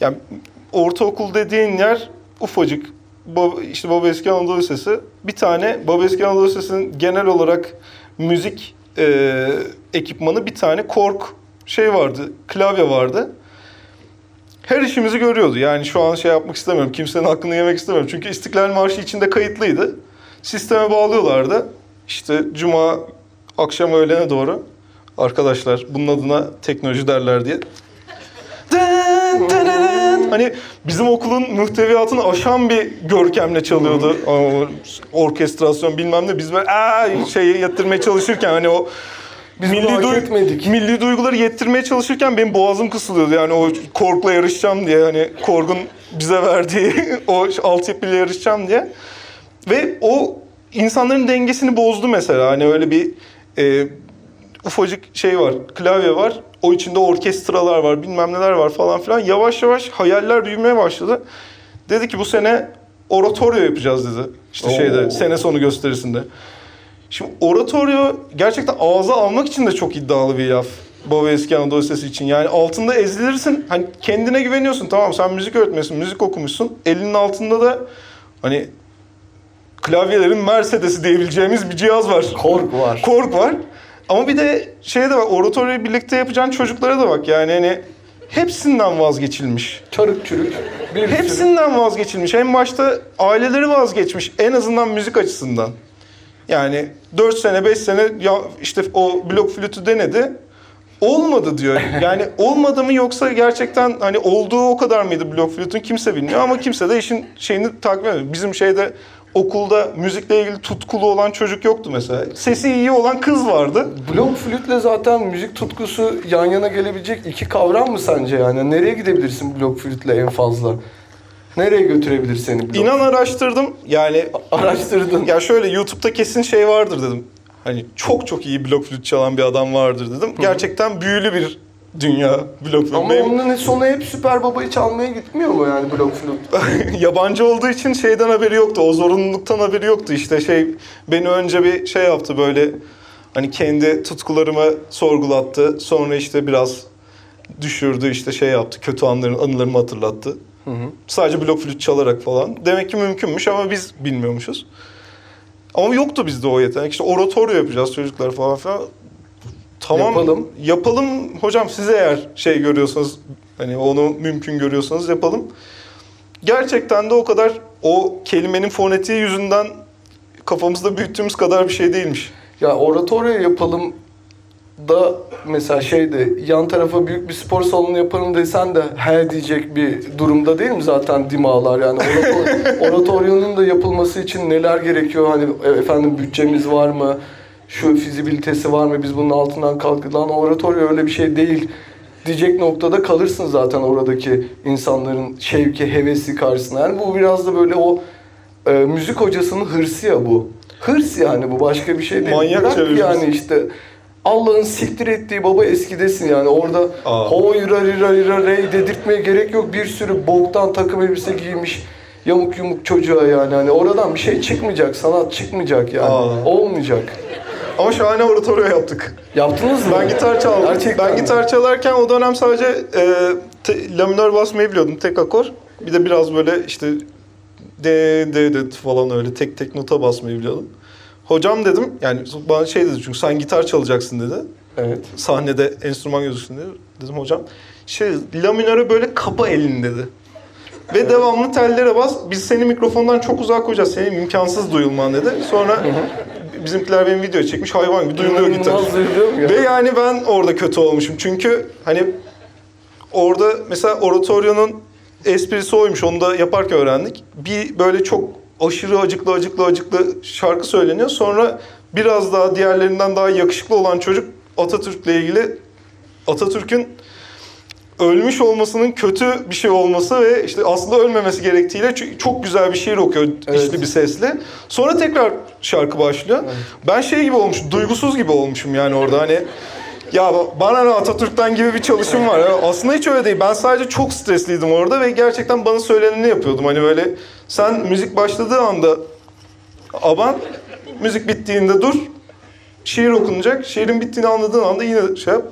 Yani ortaokul dediğin yer ufacık. Bab, işte Baba Eski Anadolu Lisesi. Bir tane Baba Eski Anadolu Lisesi'nin genel olarak müzik e, ekipmanı bir tane kork şey vardı. Klavye vardı. Her işimizi görüyordu. Yani şu an şey yapmak istemiyorum. Kimsenin hakkını yemek istemiyorum. Çünkü İstiklal Marşı içinde kayıtlıydı. Sisteme bağlıyorlardı. İşte cuma akşam öğlene doğru arkadaşlar bunun adına teknoloji derler diye. Hani bizim okulun muhteviyatını aşan bir görkemle çalıyordu. O orkestrasyon bilmem ne. Biz böyle aa, şeyi yatırmaya çalışırken hani o
Biz bunu hak etmedik.
milli duyguları yettirmeye çalışırken benim boğazım kısılıyordu. Yani o korkla yarışacağım diye hani korgun bize verdiği o altyapıyla yarışacağım diye. Ve o insanların dengesini bozdu mesela. Hani öyle bir e, ufacık şey var, klavye var. O içinde orkestralar var, bilmem neler var falan filan. Yavaş yavaş hayaller büyümeye başladı. Dedi ki bu sene oratorio yapacağız dedi. İşte
Oo.
şeyde sene sonu gösterisinde. Şimdi oratorio gerçekten ağza almak için de çok iddialı bir laf. Baba Eski Anadolu Lisesi için. Yani altında ezilirsin. Hani kendine güveniyorsun. Tamam sen müzik öğretmenisin, müzik okumuşsun. Elinin altında da hani klavyelerin Mercedes'i diyebileceğimiz bir cihaz var.
Kork var.
Kork var. Ama bir de şeye de bak, oratoryoyu birlikte yapacağın çocuklara da bak. Yani hani hepsinden vazgeçilmiş.
Çarık çürük. Bir
Hepsinden vazgeçilmiş. En başta aileleri vazgeçmiş. En azından müzik açısından. Yani 4 sene 5 sene ya işte o blok flütü denedi. Olmadı diyor. Yani olmadı mı yoksa gerçekten hani olduğu o kadar mıydı blok flütün kimse bilmiyor ama kimse de işin şeyini takip etmiyor. Bizim şeyde okulda müzikle ilgili tutkulu olan çocuk yoktu mesela. Sesi iyi olan kız vardı.
Blok flütle zaten müzik tutkusu yan yana gelebilecek iki kavram mı sence yani? Nereye gidebilirsin blok flütle en fazla? Nereye götürebilir seni blok?
İnan araştırdım. Yani
Araştırdın.
Ya şöyle YouTube'da kesin şey vardır dedim. Hani çok çok iyi blok flüt çalan bir adam vardır dedim. Gerçekten büyülü bir dünya blok flüt.
Ama
Benim
onun sonu hep Süper Baba'yı çalmaya gitmiyor mu yani blok flüt?
yabancı olduğu için şeyden haberi yoktu. O zorunluluktan haberi yoktu. İşte şey beni önce bir şey yaptı böyle hani kendi tutkularımı sorgulattı. Sonra işte biraz düşürdü işte şey yaptı. Kötü anların anılarımı hatırlattı. Sadece blok flüt çalarak falan. Demek ki mümkünmüş ama biz bilmiyormuşuz. Ama yoktu bizde o yetenek. İşte oratorio yapacağız çocuklar falan filan. Tamam.
Yapalım.
Yapalım hocam siz eğer şey görüyorsanız hani onu mümkün görüyorsanız yapalım. Gerçekten de o kadar o kelimenin fonetiği yüzünden kafamızda büyüttüğümüz kadar bir şey değilmiş.
Ya oratoryo yapalım da mesela şeyde yan tarafa büyük bir spor salonu yapalım desen de he diyecek bir durumda değil mi zaten dimağlar yani orator- oratoryonun da yapılması için neler gerekiyor hani e, efendim bütçemiz var mı şu fizibilitesi var mı? Biz bunun altından kalktık. Lan oratoryo öyle bir şey değil diyecek noktada kalırsın zaten oradaki insanların şevki hevesi karşısında. Yani bu biraz da böyle o e, müzik hocasının hırsı ya bu. Hırs yani bu başka bir şey değil.
Manyak
Bırak
çevirmiş.
yani işte. Allah'ın siktir ettiği baba eskidesin yani. Orada ho ira ira ira rey dedirtmeye gerek yok. Bir sürü boktan takım elbise giymiş yamuk yumuk çocuğa yani. Hani oradan bir şey çıkmayacak sanat çıkmayacak yani.
Aa.
olmayacak.
Ama şahane oratorio yaptık.
Yaptınız mı?
Ben gitar çaldım.
Gerçekten
ben
mi?
gitar çalarken o dönem sadece e, te, la minör basmayı biliyordum tek akor. Bir de biraz böyle işte de de de falan öyle tek tek nota basmayı biliyordum. Hocam dedim yani bana şey dedi çünkü sen gitar çalacaksın dedi.
Evet.
Sahnede enstrüman gözüksün dedi. Dedim hocam şey la minöre böyle kapa elin dedi. Ve devamlı tellere bas. Biz seni mikrofondan çok uzak koyacağız. Senin imkansız duyulman dedi. Sonra bizimkiler benim video çekmiş. Hayvan gibi duyuluyor gitar.
Ya?
Ve yani ben orada kötü olmuşum. Çünkü hani orada mesela oratoryonun esprisi oymuş. Onu da yaparken öğrendik. Bir böyle çok aşırı acıklı acıklı acıklı şarkı söyleniyor. Sonra biraz daha diğerlerinden daha yakışıklı olan çocuk Atatürk'le ilgili Atatürk'ün ölmüş olmasının kötü bir şey olması ve işte aslında ölmemesi gerektiğiyle çok güzel bir şiir okuyor
Evet.
içli bir sesle. Sonra tekrar şarkı başlıyor. Ben şey gibi olmuş, duygusuz gibi olmuşum yani orada hani ya bana ne Atatürk'ten gibi bir çalışım var. Ya. Aslında hiç öyle değil. Ben sadece çok stresliydim orada ve gerçekten bana söyleneni yapıyordum. Hani böyle sen müzik başladığı anda aban, müzik bittiğinde dur. Şiir okunacak. Şiirin bittiğini anladığın anda yine şey yap.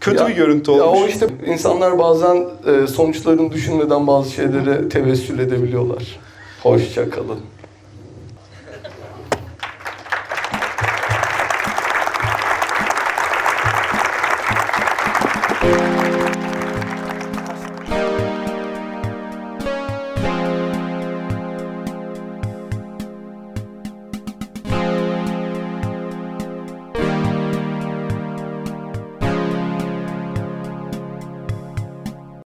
Kötü
Ya-
bir görüntü
Ya
olmuş.
o işte insanlar bazen e, sonuçlarını düşünmeden bazı şeylere tevessül edebiliyorlar. Hoşça kalın.